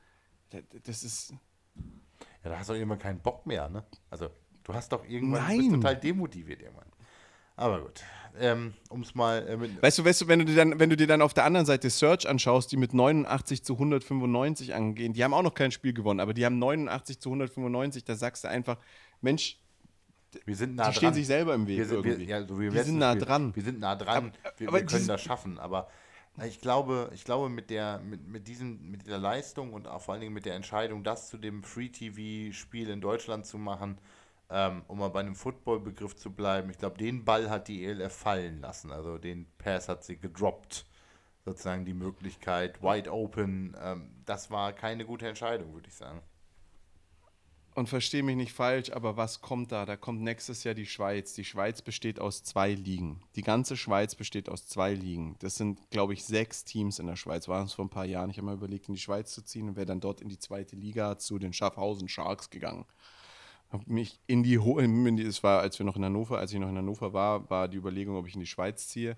Speaker 1: Das ist.
Speaker 2: Ja, da hast du irgendwann keinen Bock mehr, ne? Also, du hast doch irgendwann Nein. bist total demotiviert irgendwann. Aber gut. Ähm, um es mal. Äh,
Speaker 1: weißt du, weißt du, wenn du, dir dann, wenn du dir dann auf der anderen Seite Search anschaust, die mit 89 zu 195 angehen, die haben auch noch kein Spiel gewonnen, aber die haben 89 zu 195, da sagst du einfach, Mensch,
Speaker 2: wir sind nah
Speaker 1: die
Speaker 2: dran.
Speaker 1: stehen sich selber im Weg
Speaker 2: wir, sind-
Speaker 1: irgendwie.
Speaker 2: Wir, ja, also wir
Speaker 1: sind nah
Speaker 2: wir,
Speaker 1: dran.
Speaker 2: Wir sind nah dran.
Speaker 1: Aber-
Speaker 2: wir,
Speaker 1: aber
Speaker 2: wir können das schaffen. Aber ich glaube, ich glaube mit der mit, mit diesen mit der Leistung und auch vor allen Dingen mit der Entscheidung, das zu dem Free TV Spiel in Deutschland zu machen, ähm, um mal bei einem Football-Begriff zu bleiben. Ich glaube, den Ball hat die ELF fallen lassen. Also den Pass hat sie gedroppt. Sozusagen die Möglichkeit, wide open. Ähm, das war keine gute Entscheidung, würde ich sagen.
Speaker 1: Und verstehe mich nicht falsch, aber was kommt da? Da kommt nächstes Jahr die Schweiz. Die Schweiz besteht aus zwei Ligen. Die ganze Schweiz besteht aus zwei Ligen. Das sind, glaube ich, sechs Teams in der Schweiz. Waren es vor ein paar Jahren. Ich habe mal überlegt, in die Schweiz zu ziehen und wäre dann dort in die zweite Liga zu den Schaffhausen Sharks gegangen. Hab mich in die, Ho in die es war, als wir noch in Hannover, als ich noch in Hannover war, war die Überlegung, ob ich in die Schweiz ziehe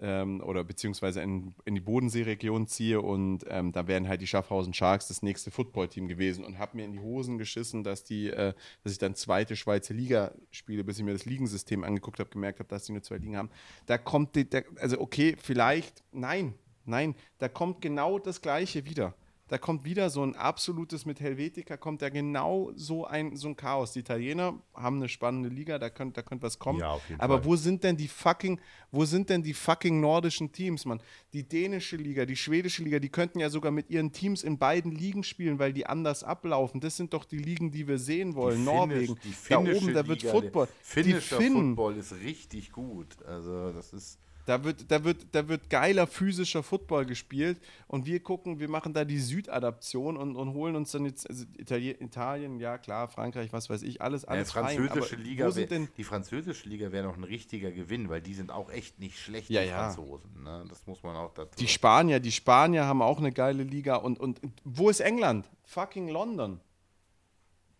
Speaker 1: ähm, oder beziehungsweise in, in die Bodenseeregion ziehe und ähm, da wären halt die Schaffhausen Sharks das nächste Footballteam gewesen und habe mir in die Hosen geschissen, dass die, äh, dass ich dann zweite Schweizer Liga spiele, bis ich mir das Ligensystem angeguckt habe, gemerkt habe, dass die nur zwei Ligen haben. Da kommt, die, der, also okay, vielleicht, nein, nein, da kommt genau das Gleiche wieder. Da kommt wieder so ein absolutes mit Helvetica, kommt da genau so ein, so ein Chaos. Die Italiener haben eine spannende Liga, da könnte da könnt was kommen.
Speaker 2: Ja, auf jeden
Speaker 1: Aber
Speaker 2: Fall.
Speaker 1: wo sind denn die fucking, wo sind denn die fucking nordischen Teams, Mann? Die dänische Liga, die schwedische Liga, die könnten ja sogar mit ihren Teams in beiden Ligen spielen, weil die anders ablaufen. Das sind doch die Ligen, die wir sehen wollen.
Speaker 2: Die
Speaker 1: Norwegen,
Speaker 2: Finnisch- die
Speaker 1: da oben, da wird
Speaker 2: Liga,
Speaker 1: Football. Die
Speaker 2: finnischer
Speaker 1: Finnen,
Speaker 2: Football ist richtig gut. Also das ist
Speaker 1: da wird, da, wird, da wird geiler physischer Football gespielt und wir gucken, wir machen da die Südadaption und, und holen uns dann jetzt also Italien, Italien, ja klar, Frankreich, was weiß ich, alles,
Speaker 2: ja,
Speaker 1: alles
Speaker 2: die
Speaker 1: fein,
Speaker 2: französische
Speaker 1: aber
Speaker 2: Liga. Wär,
Speaker 1: denn,
Speaker 2: die französische Liga wäre noch ein richtiger Gewinn, weil die sind auch echt nicht schlecht,
Speaker 1: Ja,
Speaker 2: die
Speaker 1: ja.
Speaker 2: Franzosen. Ne? Das muss man auch dazu.
Speaker 1: die Spanier, die Spanier haben auch eine geile Liga und, und wo ist England? Fucking London.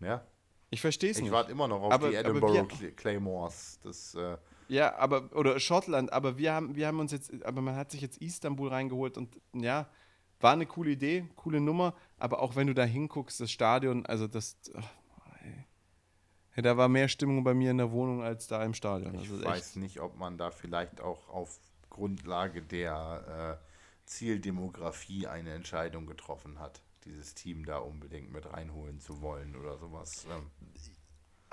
Speaker 2: ja.
Speaker 1: Ich verstehe es
Speaker 2: Ich
Speaker 1: nicht.
Speaker 2: warte immer noch auf
Speaker 1: Aber-
Speaker 2: die Edinburgh
Speaker 1: wir-
Speaker 2: Cl- Claymores. Das, äh,
Speaker 1: Ja, aber, oder Schottland, aber wir haben, wir haben uns jetzt, aber man hat sich jetzt Istanbul reingeholt und ja, war eine coole Idee, coole Nummer, aber auch wenn du da hinguckst, das Stadion, also das, ach, ey. Ja, da war mehr Stimmung bei mir in der Wohnung als da im Stadion.
Speaker 2: ich
Speaker 1: Also echt-
Speaker 2: weiß nicht, ob man da vielleicht auch auf Grundlage der äh, Zieldemografie eine Entscheidung getroffen hat, dieses Team da unbedingt mit reinholen zu wollen oder sowas. Ähm,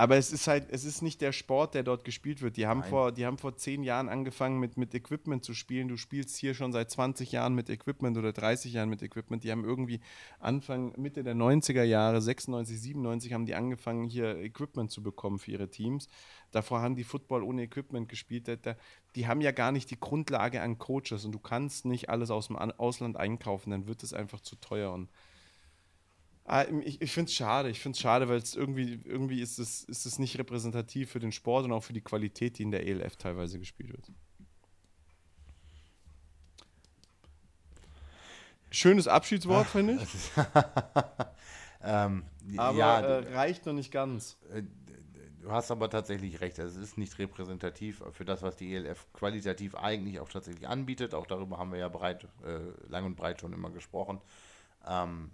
Speaker 1: Aber es ist halt, es ist nicht der Sport, der dort gespielt wird. Die haben,
Speaker 2: Nein.
Speaker 1: vor, die haben vor zehn Jahren angefangen mit, mit Equipment zu spielen. Du spielst hier schon seit 20 Jahren mit Equipment oder 30 Jahren mit Equipment. Die haben irgendwie Anfang, Mitte der 90er Jahre, 96, 97, haben die angefangen, hier Equipment zu bekommen für ihre Teams. Davor haben die Football ohne Equipment gespielt. Die haben ja gar nicht die Grundlage an Coaches und du kannst nicht alles aus dem An Ausland einkaufen, dann wird es einfach zu teuer. Und Ah, Ich, ich finde es schade. Ich finde es schade, weil es irgendwie, irgendwie ist es, ist es nicht repräsentativ für den Sport und auch für die Qualität, die in der ELF teilweise gespielt wird. Schönes Abschiedswort, [laughs] finde ich. [laughs]
Speaker 2: ähm,
Speaker 1: Aber
Speaker 2: ja,
Speaker 1: äh, reicht noch nicht ganz.
Speaker 2: Äh, Du hast aber tatsächlich recht. Es ist nicht repräsentativ für das, was die ELF qualitativ eigentlich auch tatsächlich anbietet. Auch darüber haben wir ja breit, äh, lang und breit schon immer gesprochen. Ähm,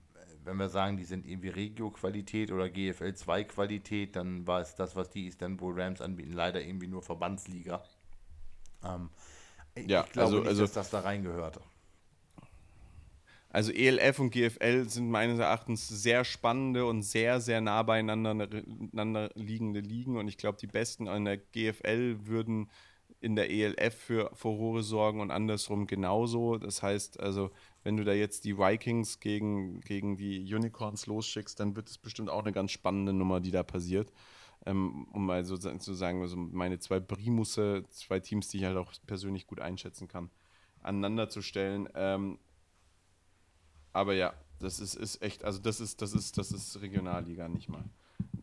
Speaker 2: wenn wir sagen, die sind irgendwie Regio-Qualität oder GFL 2-Qualität, dann war es das, was die Istanbul Rams anbieten, leider irgendwie nur Verbandsliga. Ähm, ich
Speaker 1: Ja,
Speaker 2: glaube
Speaker 1: also-
Speaker 2: nicht,
Speaker 1: also-
Speaker 2: dass das da reingehört.
Speaker 1: Also ELF und GFL sind meines Erachtens sehr spannende und sehr, sehr nah beieinander einander liegende Ligen. Und ich glaube, die Besten in der GFL würden in der ELF für Furore sorgen und andersrum genauso. Das heißt, also, wenn du da jetzt die Vikings gegen, gegen die Unicorns losschickst, dann wird es bestimmt auch eine ganz spannende Nummer, die da passiert. Ähm, um mal so zu sagen, also meine zwei Primusse, zwei Teams, die ich halt auch persönlich gut einschätzen kann, aneinander zu stellen. Ähm, aber ja, das ist, ist echt, also das ist, das ist, das ist Regionalliga, nicht mal.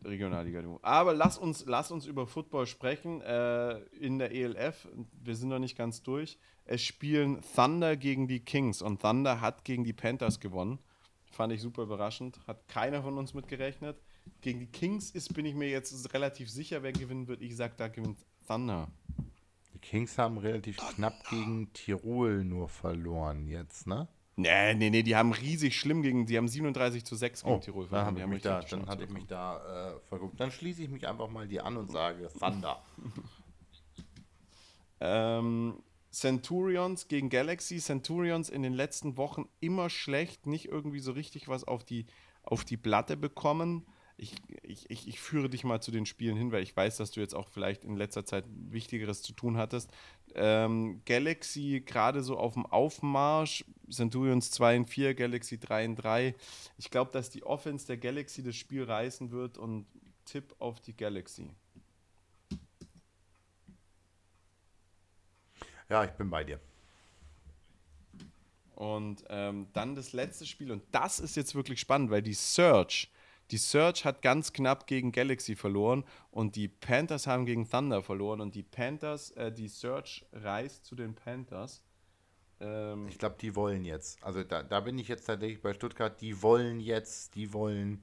Speaker 1: Regionalliga. du. Aber lass uns, lass uns über Football sprechen. Äh, in der ELF, wir sind noch nicht ganz durch. Es spielen Thunder gegen die Kings und Thunder hat gegen die Panthers gewonnen. Fand ich super überraschend. Hat keiner von uns mitgerechnet. Gegen die Kings ist, bin ich mir jetzt relativ sicher, wer gewinnen wird. Ich sag, da gewinnt Thunder.
Speaker 2: Die Kings haben relativ knapp gegen Tirol nur verloren jetzt, ne?
Speaker 1: Nee, nee, nee, die haben riesig schlimm gegen, die haben 37 zu 6 gegen Tirol
Speaker 2: Oh, dann
Speaker 1: Die
Speaker 2: ich
Speaker 1: haben
Speaker 2: mich
Speaker 1: richtig
Speaker 2: da,
Speaker 1: die
Speaker 2: dann hatte ich mich da äh, verguckt. Dann schließe ich mich einfach mal dir an und sage Thunder.
Speaker 1: Ähm, Centurions gegen Galaxy. Centurions in den letzten Wochen immer schlecht, nicht irgendwie so richtig was auf die, auf die Platte bekommen. Ich, ich, ich, ich führe dich mal zu den Spielen hin, weil ich weiß, dass du jetzt auch vielleicht in letzter Zeit Wichtigeres zu tun hattest. Ähm, Galaxy gerade so auf dem Aufmarsch, Centurions 2 in 4, Galaxy 3 in 3. Ich glaube, dass die Offense der Galaxy das Spiel reißen wird und Tipp auf die Galaxy.
Speaker 2: Ja, ich bin bei dir.
Speaker 1: Und ähm, dann das letzte Spiel, und das ist jetzt wirklich spannend, weil die Search, die Search hat ganz knapp gegen Galaxy verloren und die Panthers haben gegen Thunder verloren und die Panthers, äh, die Search reist zu den Panthers.
Speaker 2: Ähm, ich glaube, die wollen jetzt. Also da, da bin ich jetzt tatsächlich bei Stuttgart, die wollen jetzt, die wollen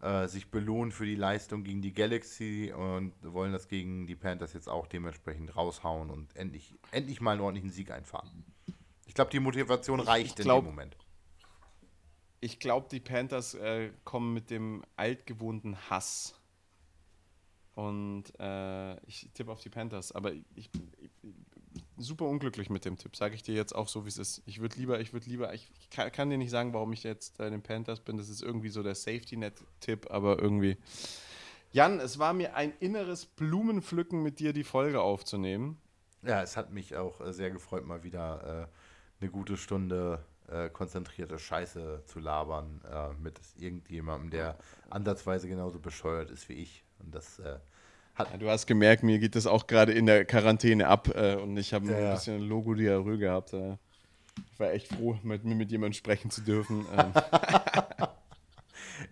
Speaker 2: äh, sich belohnen für die Leistung gegen die Galaxy und wollen das gegen die Panthers jetzt auch dementsprechend raushauen und endlich, endlich mal einen ordentlichen Sieg einfahren. Ich glaube, die Motivation reicht glaub, in dem Moment.
Speaker 1: Ich glaube, die Panthers äh, kommen mit dem altgewohnten Hass. Und äh, ich tippe auf die Panthers. Aber ich, ich, ich super unglücklich mit dem Tipp, sage ich dir jetzt auch so, wie es ist. Ich würde lieber, ich würde lieber, ich, kann, kann, dir nicht sagen, warum ich jetzt bei den Panthers bin. Das ist irgendwie so der Safety-Net-Tipp, aber irgendwie. Jan, es war mir ein inneres Blumenpflücken, mit dir die Folge aufzunehmen.
Speaker 2: Ja, es hat mich auch äh, sehr gefreut, mal wieder äh, eine gute Stunde äh, konzentrierte Scheiße zu labern äh, mit irgendjemandem, der ansatzweise genauso bescheuert ist wie ich. Und das äh, hat.
Speaker 1: Ja, du hast gemerkt, mir geht das auch gerade in der Quarantäne ab äh, und ich habe ja, ein bisschen. Logo-Diarrhoe gehabt. Äh. ich war echt froh, mit, mit jemandem sprechen zu dürfen. Ähm. [laughs]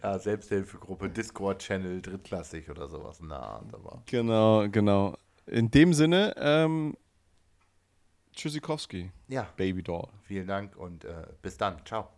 Speaker 2: ja, Selbsthilfegruppe, Discord-Channel, drittklassig oder sowas. Na,
Speaker 1: aber. Genau, genau. In dem Sinne, ähm, Tschüssikowski.
Speaker 2: Ja.
Speaker 1: Baby Doll.
Speaker 2: Vielen Dank und äh, bis dann. Ciao.